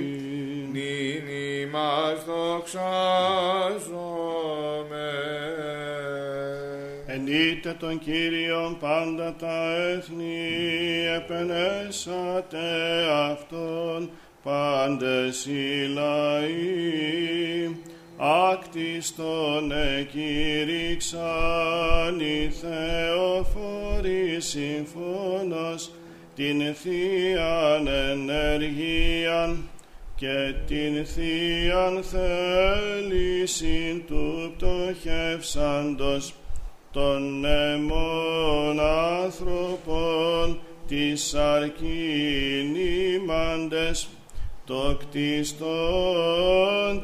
νυν ημάς δοξάζομαι. Ενείτε τον Κύριον πάντα τα έθνη, επενέσατε Αυτόν πάντες οι λαοί. Άκτιστον εκήρυξαν οι Θεοφόροι συμφώνος την Θείαν ενεργίαν και την Θείαν θέλησιν του πτωχεύσαντος των αιμών άνθρωπων της αρκινήμαντες το κτίστον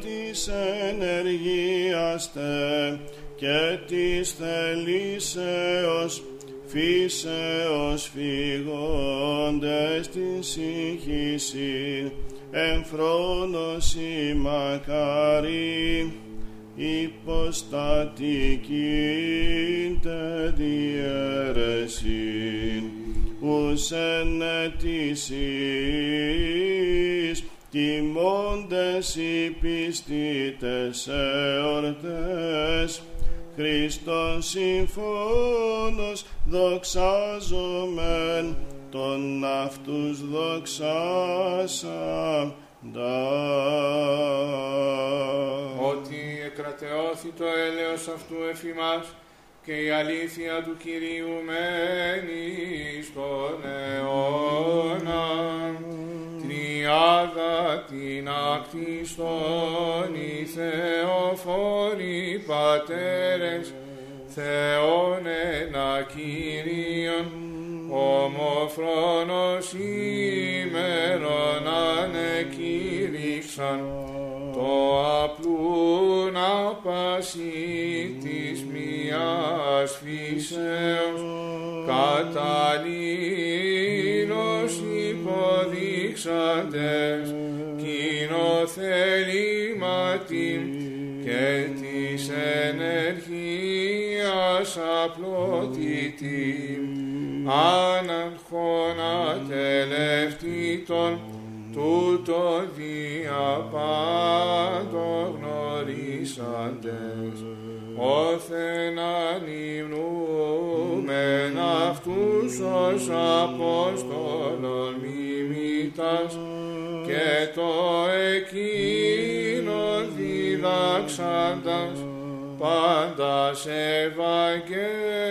της ενεργίας τε και της θελήσεως φύσεως φυγόντες την σύγχυση εμφρόνωση μακάρι υποστατική τε διέρεση ους εν αιτήσεις τιμώντες οι πιστήτες εορτές Χριστός συμφώνος δοξάζομεν τον αυτούς δοξάσαντα. ότι εκρατεώθη το έλεος αυτού εφημάς και η αλήθεια του Κυρίου μένει στον αιώνα. Τριάδα την ακτιστόν οι Θεοφόροι Πατέρες, Θεόν ένα Κύριον, ομοφρόνος ημέρον ανεκήρυξαν, το απλούν απασί της μίας φύσεως, καταλήλως υποδείξαντες, κοινοθελήματιν και της ενεργείας απλότητη, άναρχον ατελευτήτων, τούτο διαπάντο γνωρίσαντες, όθεν ανυμνούμεν αυτούς ως Απόστολων μιμήτας και το εκείνο διδάξαντας πάντα σε Ευαγγέλιο.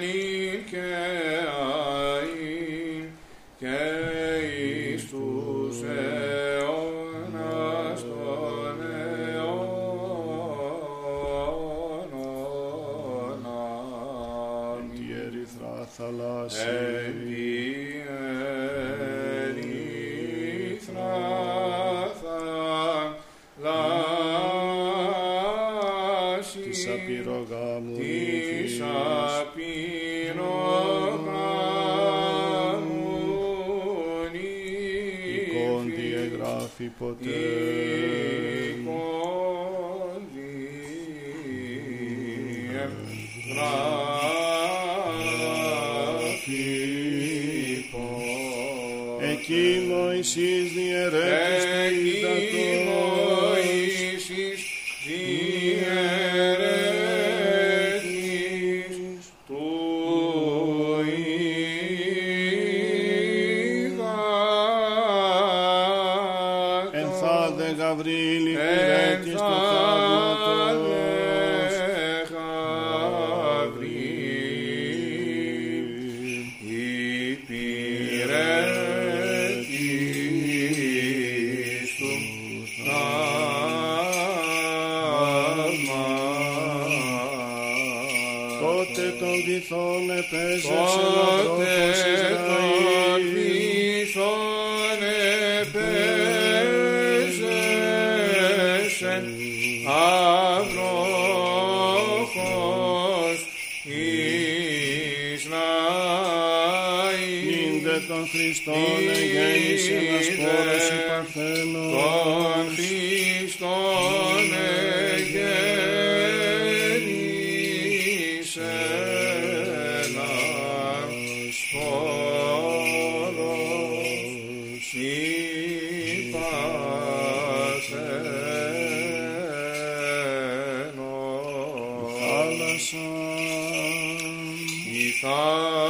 Νυν Potter. Yeah. Η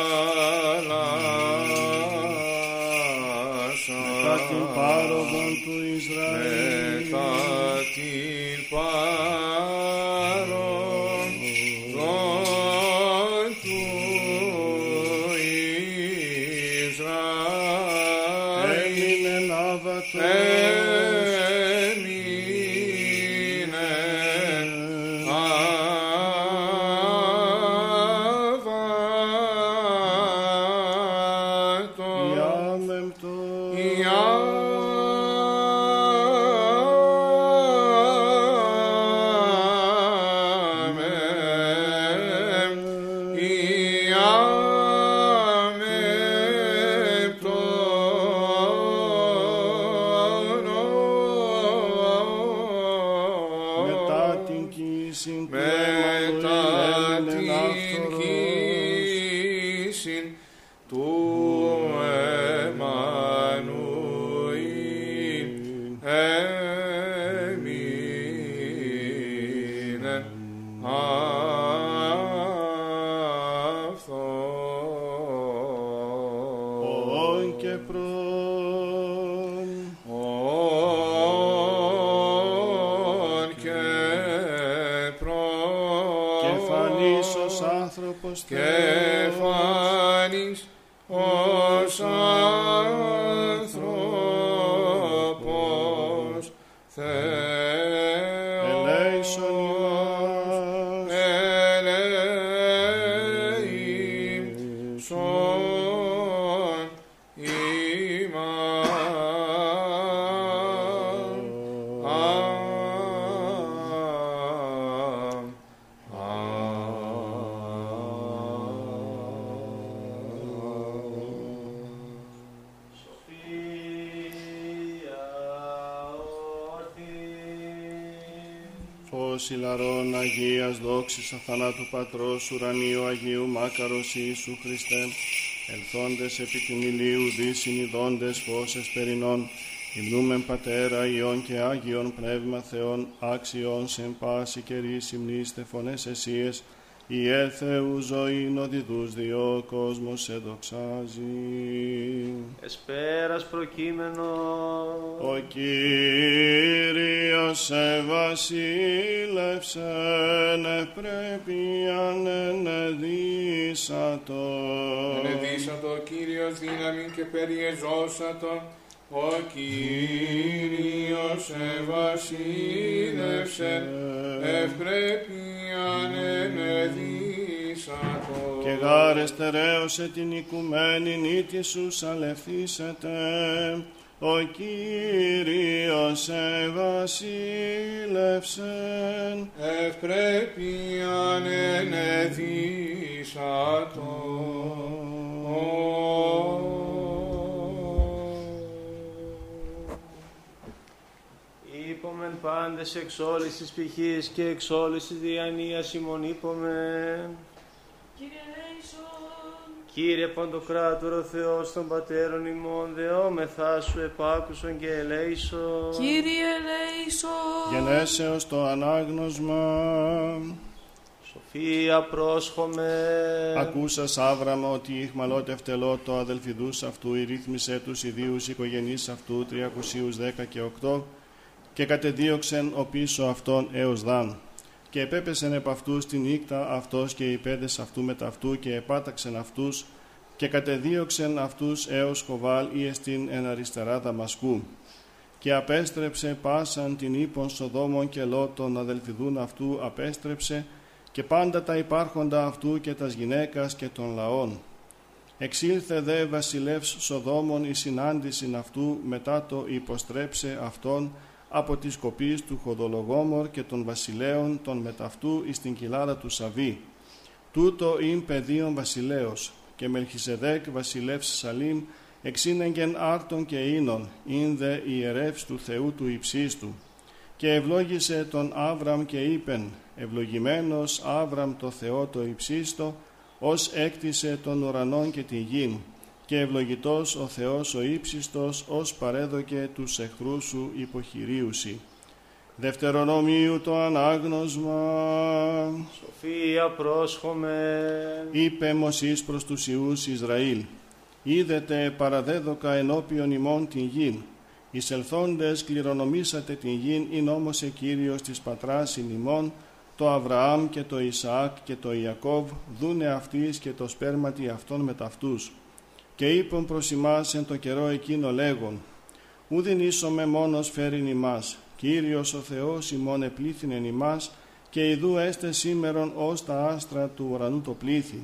Πατρός ουρανίου Αγίου Μάκαρος Ιησού Χριστέ, ελθόντες επί την ηλίου δύσιν ειδώντες φως εσπερινών, υμνούμεν Πατέρα Υιόν και Άγιον Πνεύμα Θεόν, άξιον σε πάση καιρή συμνήστε φωνές εσίες, Ιε Θεού ζωήν οδηδούς διό ο κόσμος σε δοξάζει. Εσπέρας προκείμενος. Ο Κύριος σε βασίλευσεν πρέπει ανενεδίσατο. Ενεδίσατο ο Κύριος δύναμη και περιεζώσατο, ο Κύριος ευασίλευσεν, ευπρέπει ανενεδίσατο. Και γάρε στερέωσε την οικουμένη νύτη σου αλευθήσετε. Ο Κύριος ευασίλευσεν. ευπρέπει ανενεδίσατο. Πάντες εξ όλης της πηχής και εξ όλης της διανοίας ημών είπομεν. Κύριε Λέησον, Κύριε Παντοκράτορο Θεός των Πατέρων ημών, δεόμεθά σου επάκουσον και ελέησον. Κύριε Λέησον, Γενέσεως το ανάγνωσμα. Σοφία πρόσχομαι. Ακούσας Άβραμα ότι ηχμαλώτε ευτελώ το αδελφιδούς αυτού, η ρύθμισε τους ιδίους οικογενείς αυτού, 310 και 8, και κατεδίωξεν ο πίσω αυτόν έως δάν. Και επέπεσεν επ' αυτούς την νύχτα αυτός και οι πέδες αυτού μετ' αυτού και επάταξεν αυτούς και κατεδίωξεν αυτούς έως χοβάλ ή εστίν εν αριστερά Δαμασκού. Και απέστρεψε πάσαν την ύπον Σοδόμων και Λότων αδελφιδούν αυτού απέστρεψε και πάντα τα υπάρχοντα αυτού και τας γυναίκας και των λαών. Εξήλθε δε βασιλεύς Σοδόμων η συνάντηση αυτού μετά το υποστρέψε αυτόν από τις κοπής του Χοδολογόμορ και των βασιλέων των μεταυτού εις την κοιλάδα του Σαβή. Τούτο ειν παιδίον βασιλέος και Μελχισεδέκ βασιλεύς Σαλήμ εξήνεγγεν άρτων και ίνων, ειν δε ιερεύς του Θεού του υψίστου. Και ευλόγησε τον Άβραμ και είπεν, ευλογημένος Άβραμ το Θεό το υψίστο, ως έκτισε τον ουρανόν και τη γην, και ευλογητός ο Θεός ο ύψιστος, ως παρέδοκε τους εχθρούς σου υποχειρίουσι. Δευτερονομίου το ανάγνωσμα, Σοφία πρόσχομαι. είπε Μωσής προς τους Ιούς Ισραήλ, «Είδετε παραδέδοκα ενώπιον ημών την γην, εισελθόντες κληρονομήσατε την γην, ειν όμως ο Κύριος της πατράς ειν ημών, το Αβραάμ και το Ισαάκ και το Ιακώβ, δούνε αυτής και το σπέρματι αυτών με ταυτούς. Και είπον προς ημάς εν το καιρό εκείνο λέγον, Ούδιν ίσομε μόνος φέρειν ημάς, Κύριος ο Θεός ημών επλήθυνεν ημάς, και ιδού έστε σήμερον ως τα άστρα του ουρανού το πλήθη.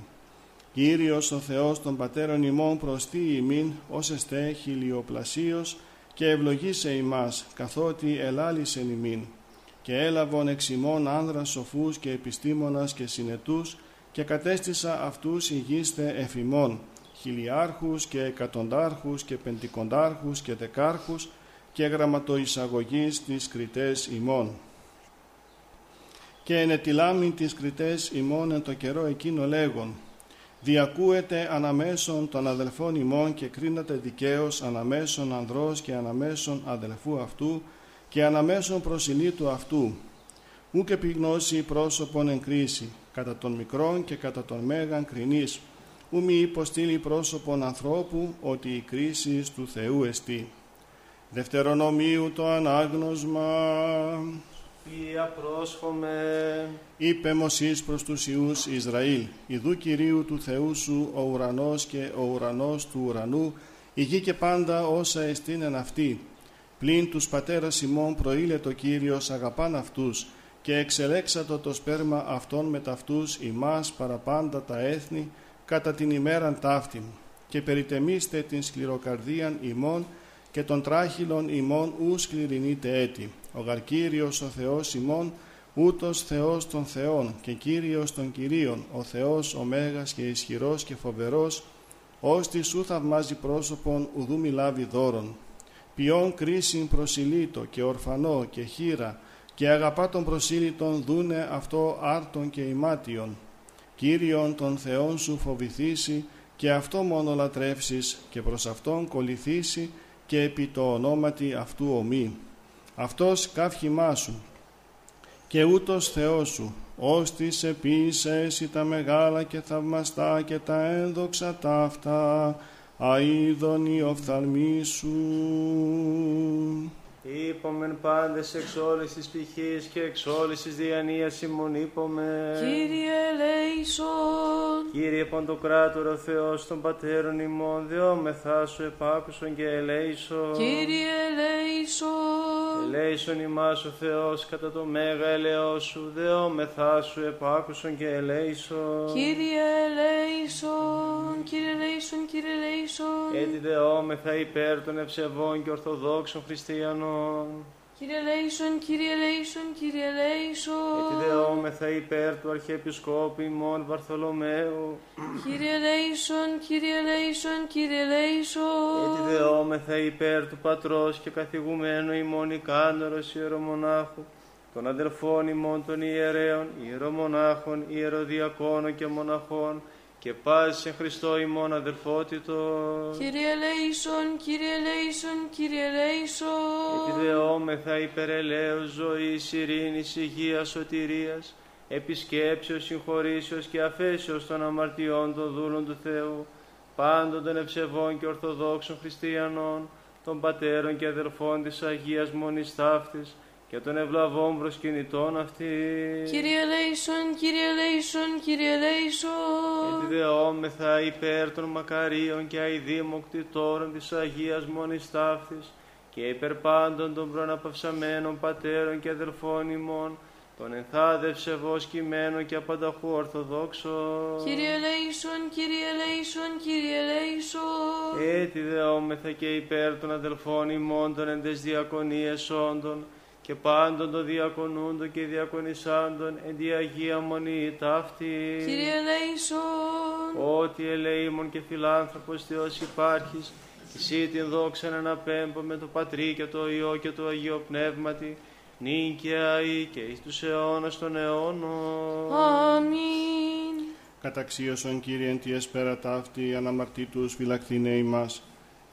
Κύριος ο Θεός των πατέρων ημών προστεί ημίν, ως εστέ χιλιοπλασίως, και ευλογήσε ημάς, καθότι ελάλησεν ημίν. Και έλαβον εξ ημών άνδρας σοφούς και επιστήμονας και συνετούς, και κατέστησα αυτούς ηγείστε εφημών, χιλιάρχους και εκατοντάρχους και πεντηκοντάρχους και δεκάρχους, και γραμματοεισαγωγής της κριτές ημών. Και ενετιλάμιν τις κριτές ημών εν το καιρό εκείνο λέγον, διακούεται αναμέσων των αδελφών ημών και κρίνατε δικαίως αναμέσων ανδρός και αναμέσων αδελφού αυτού και αναμέσων προσιλήτου αυτού. Ού και πυγνώσει πρόσωπον εν κρίση, κατά των μικρών και κατά των μέγαν κρινής, ου μη υποστήλει πρόσωπον ανθρώπου, ότι η κρίση του Θεού εστί. Δευτερονομίου το ανάγνωσμα. Ποια πρόσχομαι, Είπε Μωσής προς τους Ιούς Ισραήλ, «Ιδού Κυρίου του Θεού σου ο ουρανός και ο ουρανός του ουρανού, η γη και πάντα όσα εστίν εν αυτή. Πλην τους πατέρας ημών προήλε το Κύριος αγαπάν αυτούς, και εξελέξατο το σπέρμα αυτών με ταυτούς ημάς παραπάντα τα έθνη, κατά την ημέραν ταύτην. Και περιτεμίστε την σκληροκαρδίαν ημών, και των τράχυλων ημών ου σκληρινείτε έτη. Ο γαρκύριος ο Θεός ημών, ούτως Θεός των Θεών και Κύριος των Κυρίων, ο Θεός ο Μέγας και ισχυρός και φοβερός, ώστι σου θαυμάζει πρόσωπον ουδού μιλάβει δώρον. Ποιόν κρίσιν προσιλήτω και ορφανό και χείρα και αγαπά των προσήλυτων δούνε αυτό άρτον και ημάτιον. Κύριον των Θεών σου φοβηθήσει και αυτό μόνο λατρεύσεις και προς αυτόν κολληθήσει και επί το ονόματι αυτού ομή. Αυτός καύχημά σου και ούτως Θεός σου, ώστις επίσης τα μεγάλα και θαυμαστά και τα ένδοξα ταύτα, αίδων οι οφθαλμοί σου. Είπομεν πάντες εξ όλης της πηχής και εξ όλης της διανοίας ημών είπομεν. Κύριε ελέησον, Κύριε Ποντοκράτορο ο Θεός των Πατέρων ημών, δεόμεθά σου επάκουσον και ελέησον. Κύριε ελέησον, Ελέησον ημάς ο Θεός κατά το μέγα ελαιός σου, δεόμεθά σου επάκουσον και ελέησον. Κύριε ελέησον, Κύριε ελέησον, Κύριε ελέησον, Έτσι δεόμεθα υπέρ των ευσεβών και ορθοδόξων χριστιανών. Κύριε ελέησον, Κύριε ελέησον, Κύριε Έτσι ελέησον, δεόμεθα υπέρ του Αρχιεπισκόπου ημών Βαρθολομαίου. Κύριε ελέησον, Κύριε ελέησον, Κύριε Έτσι ελέησον, δεόμεθα υπέρ του Πατρός και καθηγουμένου ημών Ικάνωρος Ιερομονάχου, των αδελφών ημών των ιερέων, ιερομονάχων, ιεροδιακόνων και μοναχών, και πάση εν Χριστώ ημών αδελφότητο. Κύριε ελέησον, Κύριε ελέησον, Κύριε ελέησον, Επιδεόμεθα υπερελαίους ζωής, ειρήνης, υγείας, σωτηρίας, επισκέψεως, συγχωρήσεως και αφέσεως των αμαρτιών των δούλων του Θεού, πάντων των ευσεβών και ορθοδόξων χριστιανών, των πατέρων και αδελφών της Αγίας Μονής Ταύτης και των ευλαβών προσκυνητών αυτή. Κύριε ελέησον, Κύριε ελέησον, Κύριε ελέησον, Επιδεόμεθα υπέρ των μακαρίων και αηδήμων κτητόρων της Αγίας Μονής Ταύτης και υπέρ πάντων των προναπαυσαμένων πατέρων και αδελφών ημών, των ενθάδευσεβώς κειμένων και απανταχού ορθοδόξων. Κύριε ελέησον, Κύριε ελέησον, Κύριε ελέησον, Έτσι δεόμεθα και υπέρ των αδελφών ημών των εντες διακονίες όντων και πάντων των διακονούντων και διακονισάντων εν τη Αγία Μονή ταύτη. Κύριε ελέησον, Ότι ελεήμων και φιλάνθρωπος Θεός υπάρχεις, εσύ την δόξα να αναπέμπω με το Πατρί και το Υιό και το Αγίο Πνεύματι, νυν και αεί και εις τους αιώνας των αιώνων. Αμήν. Καταξίωσον Κύριε εν τη εσπέρα ταύτη, αναμαρτήτους φυλακτήνε ημάς.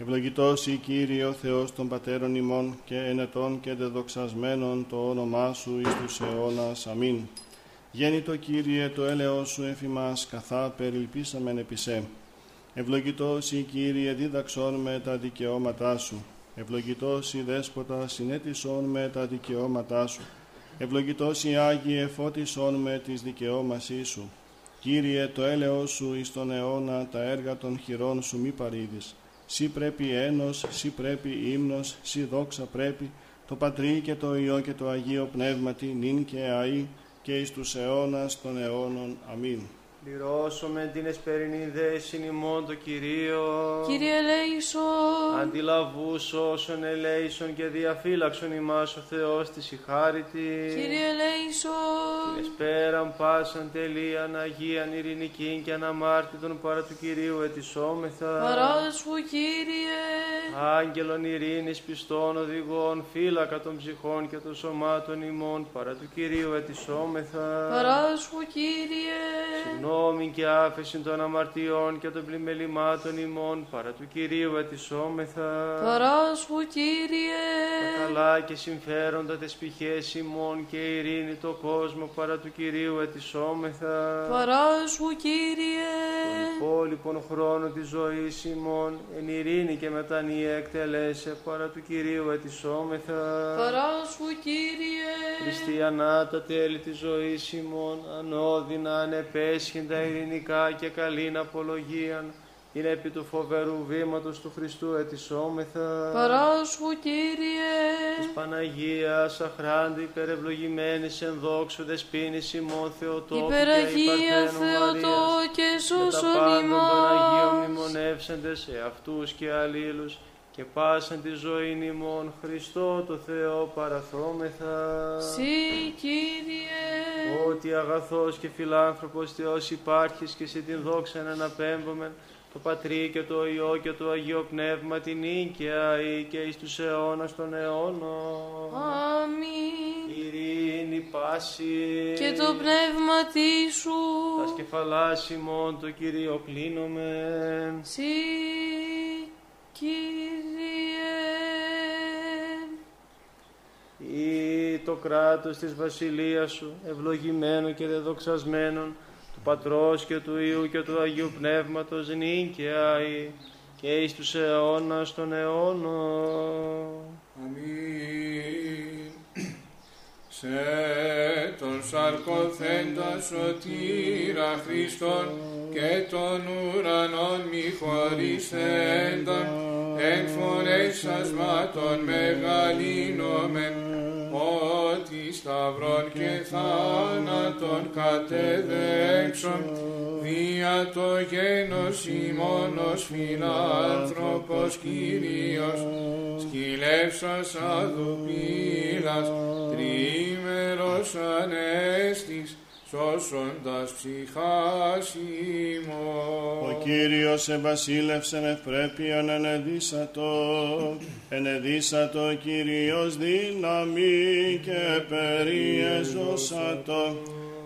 Ευλογητός η Κύριε ο Θεός των Πατέρων ημών και ενετών και δεδοξασμένων το όνομά Σου εις τους αιώνας. Αμήν. Γέννητο Κύριε το έλεος Σου εφημάς, καθά περιλπίσαμεν επισέ. Ευλογητός η Κύριε δίδαξόν με τα δικαιώματά Σου. Ευλογητός η Δέσποτα συνέτησόν με τα δικαιώματά Σου. Ευλογητός η Άγιε φώτισόν με τις δικαιώμασή Σου. Κύριε το έλεος Σου εις τον αιώνα τα έργα των χειρών Σου μη παρήδεις. Σύ πρέπει ένος, σύ πρέπει ύμνος, σύ δόξα πρέπει, το Πατρί και το Υιό και το Αγίο Πνεύματι νυν και αΐ και εις τους αιώνας των αιώνων. Αμήν. Πληρώσουμε την εσπερινή δέσιν ημών το Κυρίο. Κύριε ελέησον, Αντιλαβούς όσων ελέησον και διαφύλαξον ημάς ο Θεός της η χάριτη. Κύριε ελέησον, Εσπέραν πάσαν τελείαν Αγίαν ειρηνικήν και αναμάρτητον παρά του Κυρίου ετισόμεθα. παράδοσφου Κύριε, Άγγελον ειρήνης πιστών οδηγών, φύλακα των ψυχών και των σωμάτων ημών, παρά του Κυρίου ετισόμεθα. Παράσχου, Κύριε. Συγγνώμη και άφεση των αμαρτιών και των πλημελημάτων ημών, παρά του Κυρίου ετισόμεθα. Παράσχου, Κύριε. Τα καλά και συμφέροντα τες πηχές ημών και ειρήνη το κόσμο, παρά του Κυρίου ετισόμεθα. Παράσχου, Κύριε. Τον υπόλοιπον χρόνο της ζωής ημών, εν ειρήνη και μετανία εκτελέσε, παρά του Κυρίου ετισόμεθα. Παράσχου, Κύριε. Χριστιανά τα τέλη της ζωής ημών, ανώδυνα, ανεπέσχυντα, ειρηνικά και καλήν απολογίαν, είναι επί του φοβερού βήματος του Χριστού ετισόμεθα. Παράσχου, Κύριε. Της Παναγίας αχράντου υπερευλογημένης εν δόξου δεσπίνης ημών Θεοτόπου και Υπεραγία υπαρθένου Θεοτό Μαρίας, και με τα σώσον πάντων των Αγίων ημάς. μνημονεύσαντες σε αυτούς και αλλήλους και πάσαν τη ζωή ημών Χριστό το Θεό παραθόμεθα. Συ, Κύριε. Ότι αγαθός και φιλάνθρωπος Θεός υπάρχεις και σε την δόξα αναπέμπομεν το Πατρί και το Υιό και το Αγίο Πνεύμα την νίκαια ή και εις τους αιώνας των αιώνων. Αμήν. Ειρήνη πάση Και το πνεύμα σου. τα σκεφαλάς ημών το Κύριο κλείνομεν. Συ, Κύριε. Ή το κράτος της βασιλείας σου, ευλογημένο και δεδοξασμένον, του Πατρός και του Υιού και του Αγίου Πνεύματος νίκαια ή και εις τους αιώνας των αιώνων. Αμήν. Σε τον σαρκοθέντα σωτήρα Χριστόν και των ουρανών μη χωρισέντα εν φορές ασμάτων μεγαλύνομεν ότι σταυρών και θάνατον κατεδέξον δια το γένος ημώνος φιλάνθρωπος Κύριος σκυλεύσας αδουπίλας τρίμερος ανέστης σώσοντας ψυχάς ημών. Ο Κύριος ευασίλευσεν ευπρέπειαν ενεδίσατο, ενεδίσατο ο Κύριος δύναμη και περιεζώσατο,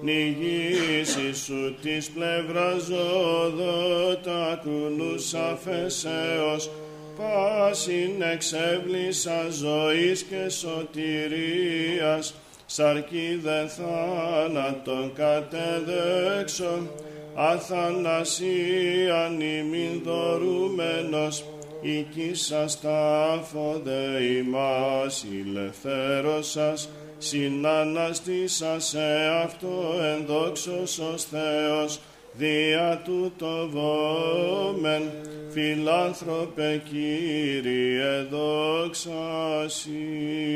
νηγήσει σου της πλευράς ζώδοτα κουνούς αφεσέως, πάσιν εξέβλησα ζωής και σωτηρίας, σαρκή δε θάνατον κατεδέξω, αθανασίαν ημιν δωρούμενος, οικίσας τάφοδε ημάς ηλευθέρωσας, συναναστήσας σε αυτό ενδόξος ως Θεός, δια τούτο βόμεν, φιλάνθρωπε Κύριε δόξα Σοι.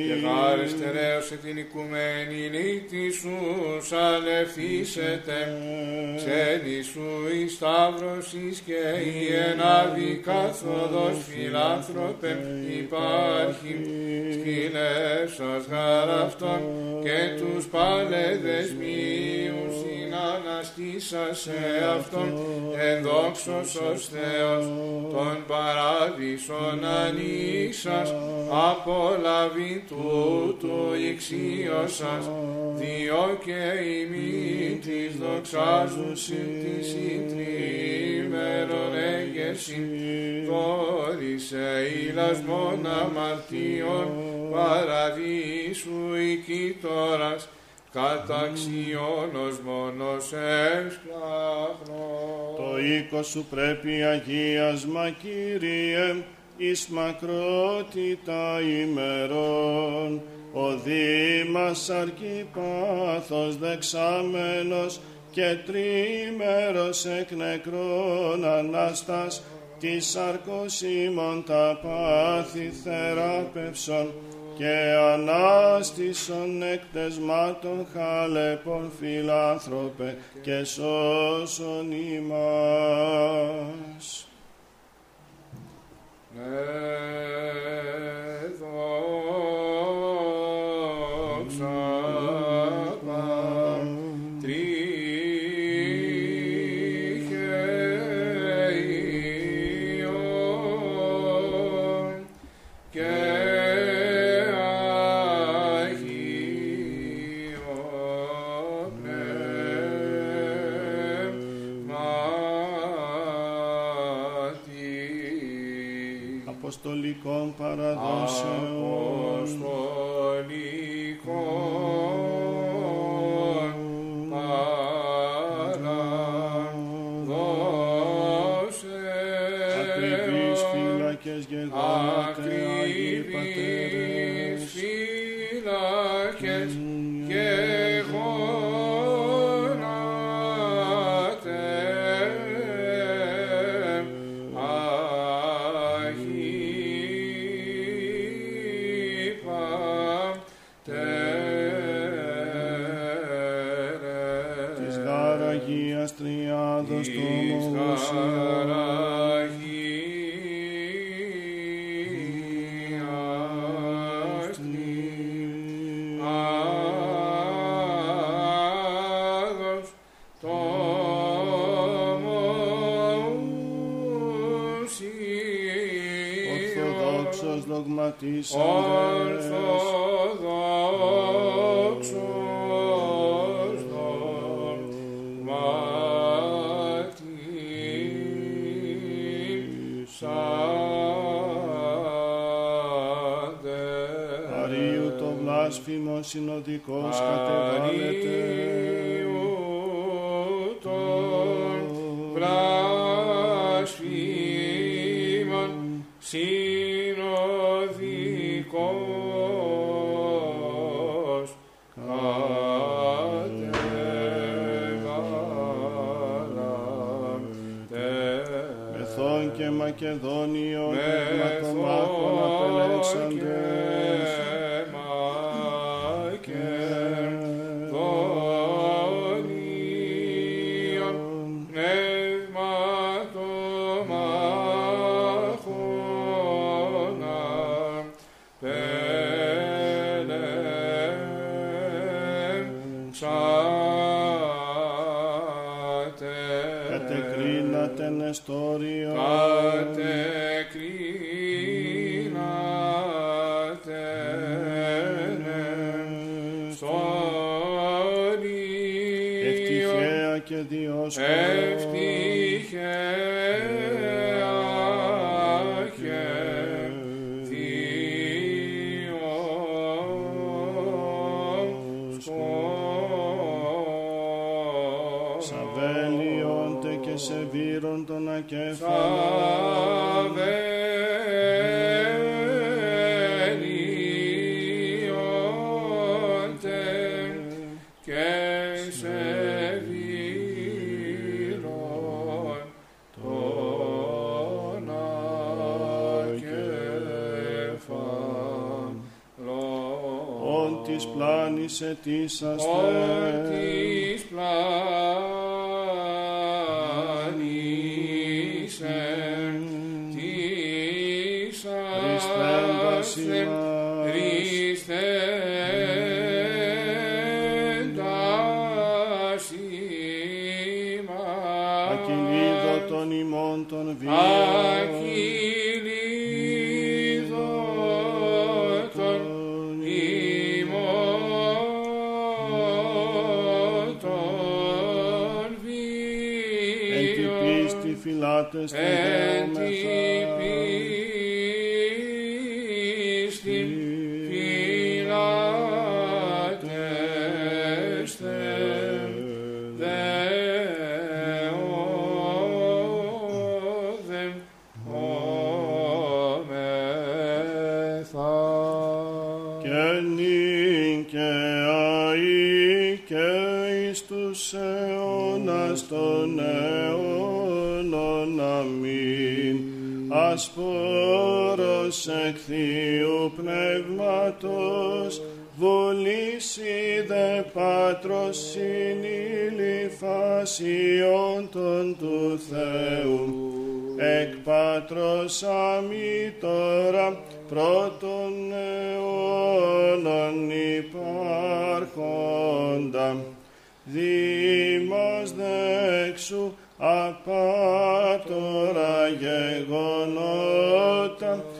Και χάρις τεραίωσε την οικουμένη νύχτη σου σαλευθήσετε, ξένη σου η σταύρωσης και η ενάβη καθοδός φιλάνθρωπε υπάρχει, σκυλεύσας γαραυτόν και τους παλέδες μείους συναναστήσα σε αυτόν. Ενδόξος ως Θεός τον παράδεισον ανοίξας απολαβή τούτου ηξίωσας διό και ημί της δοξάζουσιν της συντρίμερον έγερσιν δόρισε ηλασμόν αμαρτίων παραδείσου οικήτορας καταξιώνος μόνος έσπλαχνος. Το οίκο σου πρέπει αγίασμα Κύριε, εις μακρότητα ημερών. Ο Δήμας αρκεί πάθος δεξάμενος και τρίμερος εκ νεκρών Ανάστας, της σαρκός ημών τα πάθη θεράπευσον και ανάστησον εκτεσμάτων χαλεπών φιλάνθρωπε και σώσον ημάς. Ναι, δόξα baptism. Oh. Μακεδόνιο Μεθόν πλάνης ετήσαστε Ότις πλάνησεν και νυν και αεί και εις τους αιώνας των αιώνων αμήν. Ασπόρος εκ Θείου Πνεύματος βολήσει δε Πάτρος συνήλυφασιών των του Θεού. Εκ Πάτρος αμήτωρα πρώτων αιώνων υπάρχοντα δήμος δέξου απάτορα γεγονότα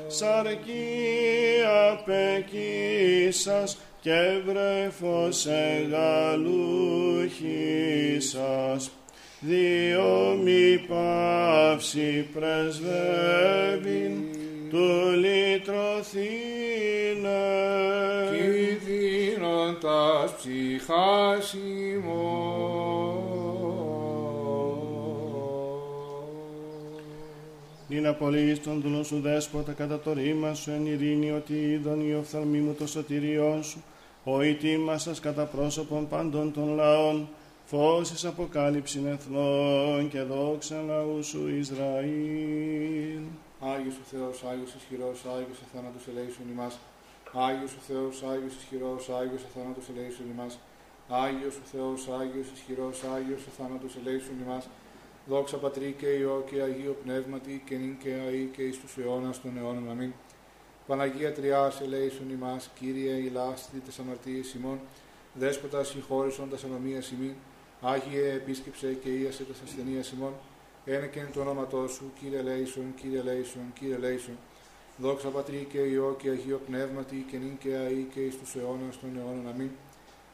σαρκία πεκίσας και βρέφος εγαλούχησας διό μη παύση πρεσβεύειν του σωθήνε. Ψυχάς ημών. Νην απολύεις τον δούλο σου δέσποτα κατά το ρήμα σου εν ειρήνη ότι είδον η οφθαλμή μου το σωτηριόν σου. Ο ητήμασας κατά πρόσωπον παντών των λαών, φώσεις αποκάλυψην εθνών και δόξα λαού σου Ισραήλ. Άγιος ο Θεός, Άγιος ισχυρός, Άγιος αθάνατος ελέησον ημάς. Άγιος ο Θεός, Άγιος ισχυρός, Άγιος αθάνατος ελέησον ημάς. Άγιος ο Θεός, Άγιος ισχυρός, Άγιος αθάνατος ελέησον ημάς. Δόξα Πατρί και Υιό και Αγίο Πνεύματι και νυν και αεί και εις τους αιώνας των αιώνων. Αμήν. Παναγία Τριάς ελέησον ημάς, Κύριε ηλάστη τες αμαρτίες ημών, Δέσποτα συγχώρησον τας ανομίας ημίν, Άγιε επίσκεψε και ίασε τας ασθενείας ημών, ένα και εν το όνοματό σου, Κύριε Λέησον, Κύριε Λέησον, Κύριε Λέησον. Δόξα Πατρί και Υιό και Αγίο Πνεύματι και νυν και αεί και εις τους αιώνας των αιώνων. Αμήν.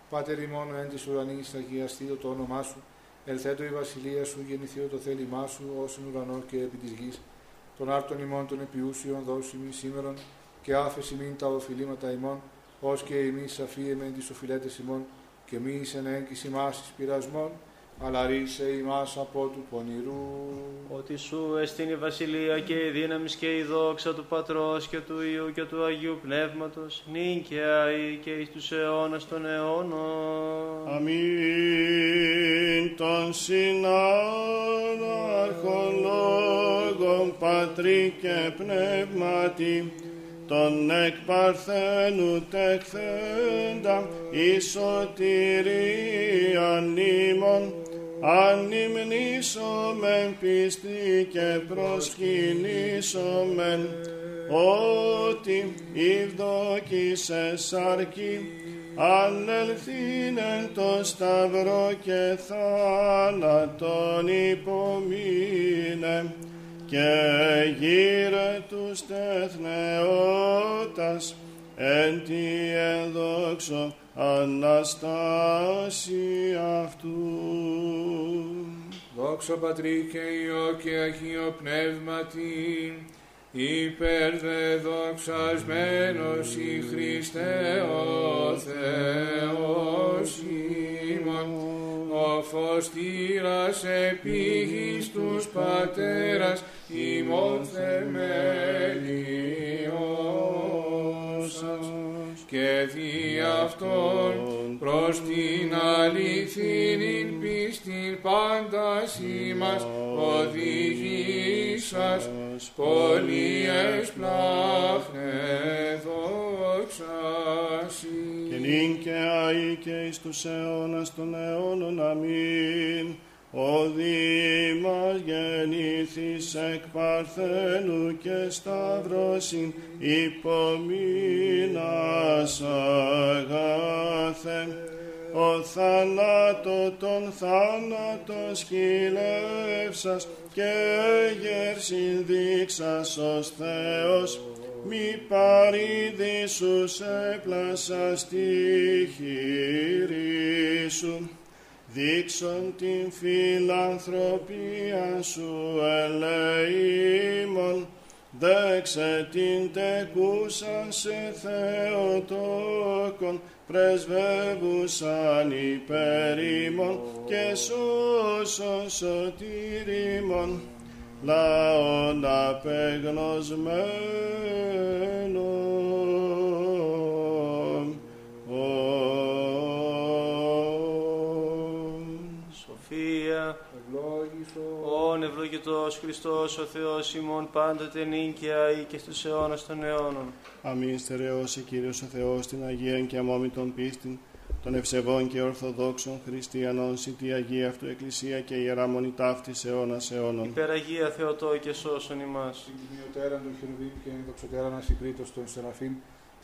Πάτερ ημών εν της ουρανής, αγιαστήτω το όνομά σου, ελθέτω η βασιλεία σου, γεννηθείω το θέλημά σου, ως εν ουρανό και επί της γης. Των άρτων ημών των επιούσιων δώσιμη σήμερον, και άφεση μην τα οφειλήματα ημών, ως και εμείς αφίεμεν τις οφειλέτες ημών, και μη εις εν έγκυση μας εις πειρασμών, αλλά ρίσε ημάς από του πονηρού. Ότι σου εστίν η βασιλεία και η δύναμη και η δόξα του Πατρός και του Υιού και του Αγίου Πνεύματος, νυν και αεί και εις τους αιώνας των αιώνων. Αμήν των συνάρχων λόγων πατρί και πνεύματι τον εκ παρθένου τεχθέντα η σωτηρίαν ημών ανυμνήσομεν πιστή και προσκυνήσομεν ότι ευδοκίσες αρκεί ανελθήν εν το σταυρό και θάνατον υπομείνε και γύρε τους τεθνεώτας εν τη ενδόξω Αναστάση αυτού. Δόξα Πατρί και Υιό και Αγίο Πνεύματι, υπερδεδοξασμένος η Χριστέ ο Θεός ημών, ο φωστήρας επίγης τους πατέρας ημών θεμελιώσας και δι' αυτόν προς την αληθινή πίστην πάντα ημάς οδηγήσας. πολύ εσπλάχνε δόξαση. και νυν και αεί και εις τους αιώνας των αιώνων. Αμήν. Ο Δήμας γεννήθης εκ Παρθένου και Σταυρώσιν υπομείνας αγάθε. Ο θάνατο τον θάνατο σκυλεύσας και γερσιν δείξας ως Θεός μη παρήδησους έπλασας στη χείρη σου. Δείξον την φιλανθρωπία σου ελεήμων, δέξε την τεκούσαν σε Θεοτόκον, πρεσβεύουσαν υπερήμων και σώσον σωτήριμων, λαόν απεγνωσμένων. Όν ευλογητός Χριστός ο Θεός ημών πάντοτε νυν και αεί και στους αιώνας των αιώνων. Αμήν στερεώσει Κύριος ο Θεός την Αγία και αμόμητον πίστην, των ευσεβών και ορθοδόξων χριστιανών συν τη Αγία Αυτού Εκκλησία και Ιερά Μονή ταύτης αιώνας αιώνων. Υπεραγία Θεοτό και σώσον ημάς. Την τιμιωτέραν των χερουβίμ και ενδοξωτέραν ασυγκρίτως των Σεραφείμ,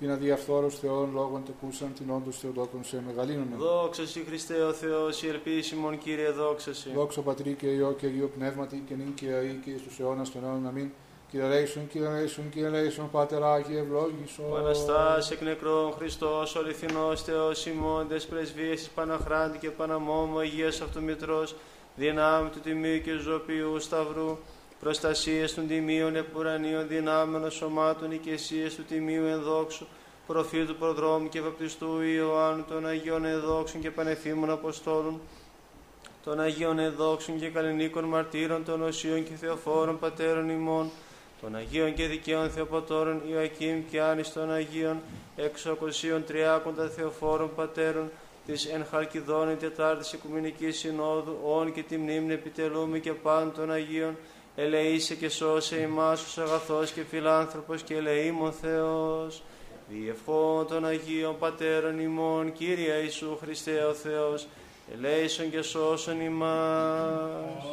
την αδιαφθόρους Θεών λόγων τεκούσαν την όντως Θεοτόκον σε μεγαλύνομαι. Δόξα Σοι Χριστέ ο Θεός, η ελπίσιμον Κύριε δόξα Σοι. Δόξα Πατρί και Υιό και Αγίο Πνεύματι και νυν και αεί και εις τους αιώνας των αιώνων. Αμήν. Κύριε Λέησον, Κύριε Λέησον, Κύριε Λέησον, Πάτερ Άγιε, ευλόγησο. Ο Αναστάς εκ νεκρών Χριστός, ο αληθινός Θεός ημώντες, πρεσβείες της Παναχράντη και Παναμόμου, Αγίας Αυτομητρός, δυνάμει του Τιμίου και Ζωπιού Σταυρού, προστασίες των τιμίων επουρανίων δυνάμεων σωμάτων οικεσίες του τιμίου ενδόξου, προφήτου προδρόμου και βαπτιστού Ιωάννου των Αγίων Εδόξων και Πανεφήμων Αποστόλων, των Αγίων Εδόξων και Καλλινίκων Μαρτύρων, των Οσίων και Θεοφόρων Πατέρων ημών, των Αγίων και Δικαίων Θεοπατώρων Ιωακήμ και Άνης των Αγίων, εξοκοσίων Τριάκοντα Θεοφόρων Πατέρων, της εν Χαλκιδόνη Τετάρτης Οικουμενικής Συνόδου, όν και τη μνήμη επιτελούμε και πάντων των Αγίων, ελεήσε και σώσε ημάς ως αγαθός και φιλάνθρωπος και ελεήμων Θεός. Διευχών των Αγίων Πατέρων ημών, Κύριε Ιησού Χριστέ ο Θεός, ελέησον και σώσον ημάς.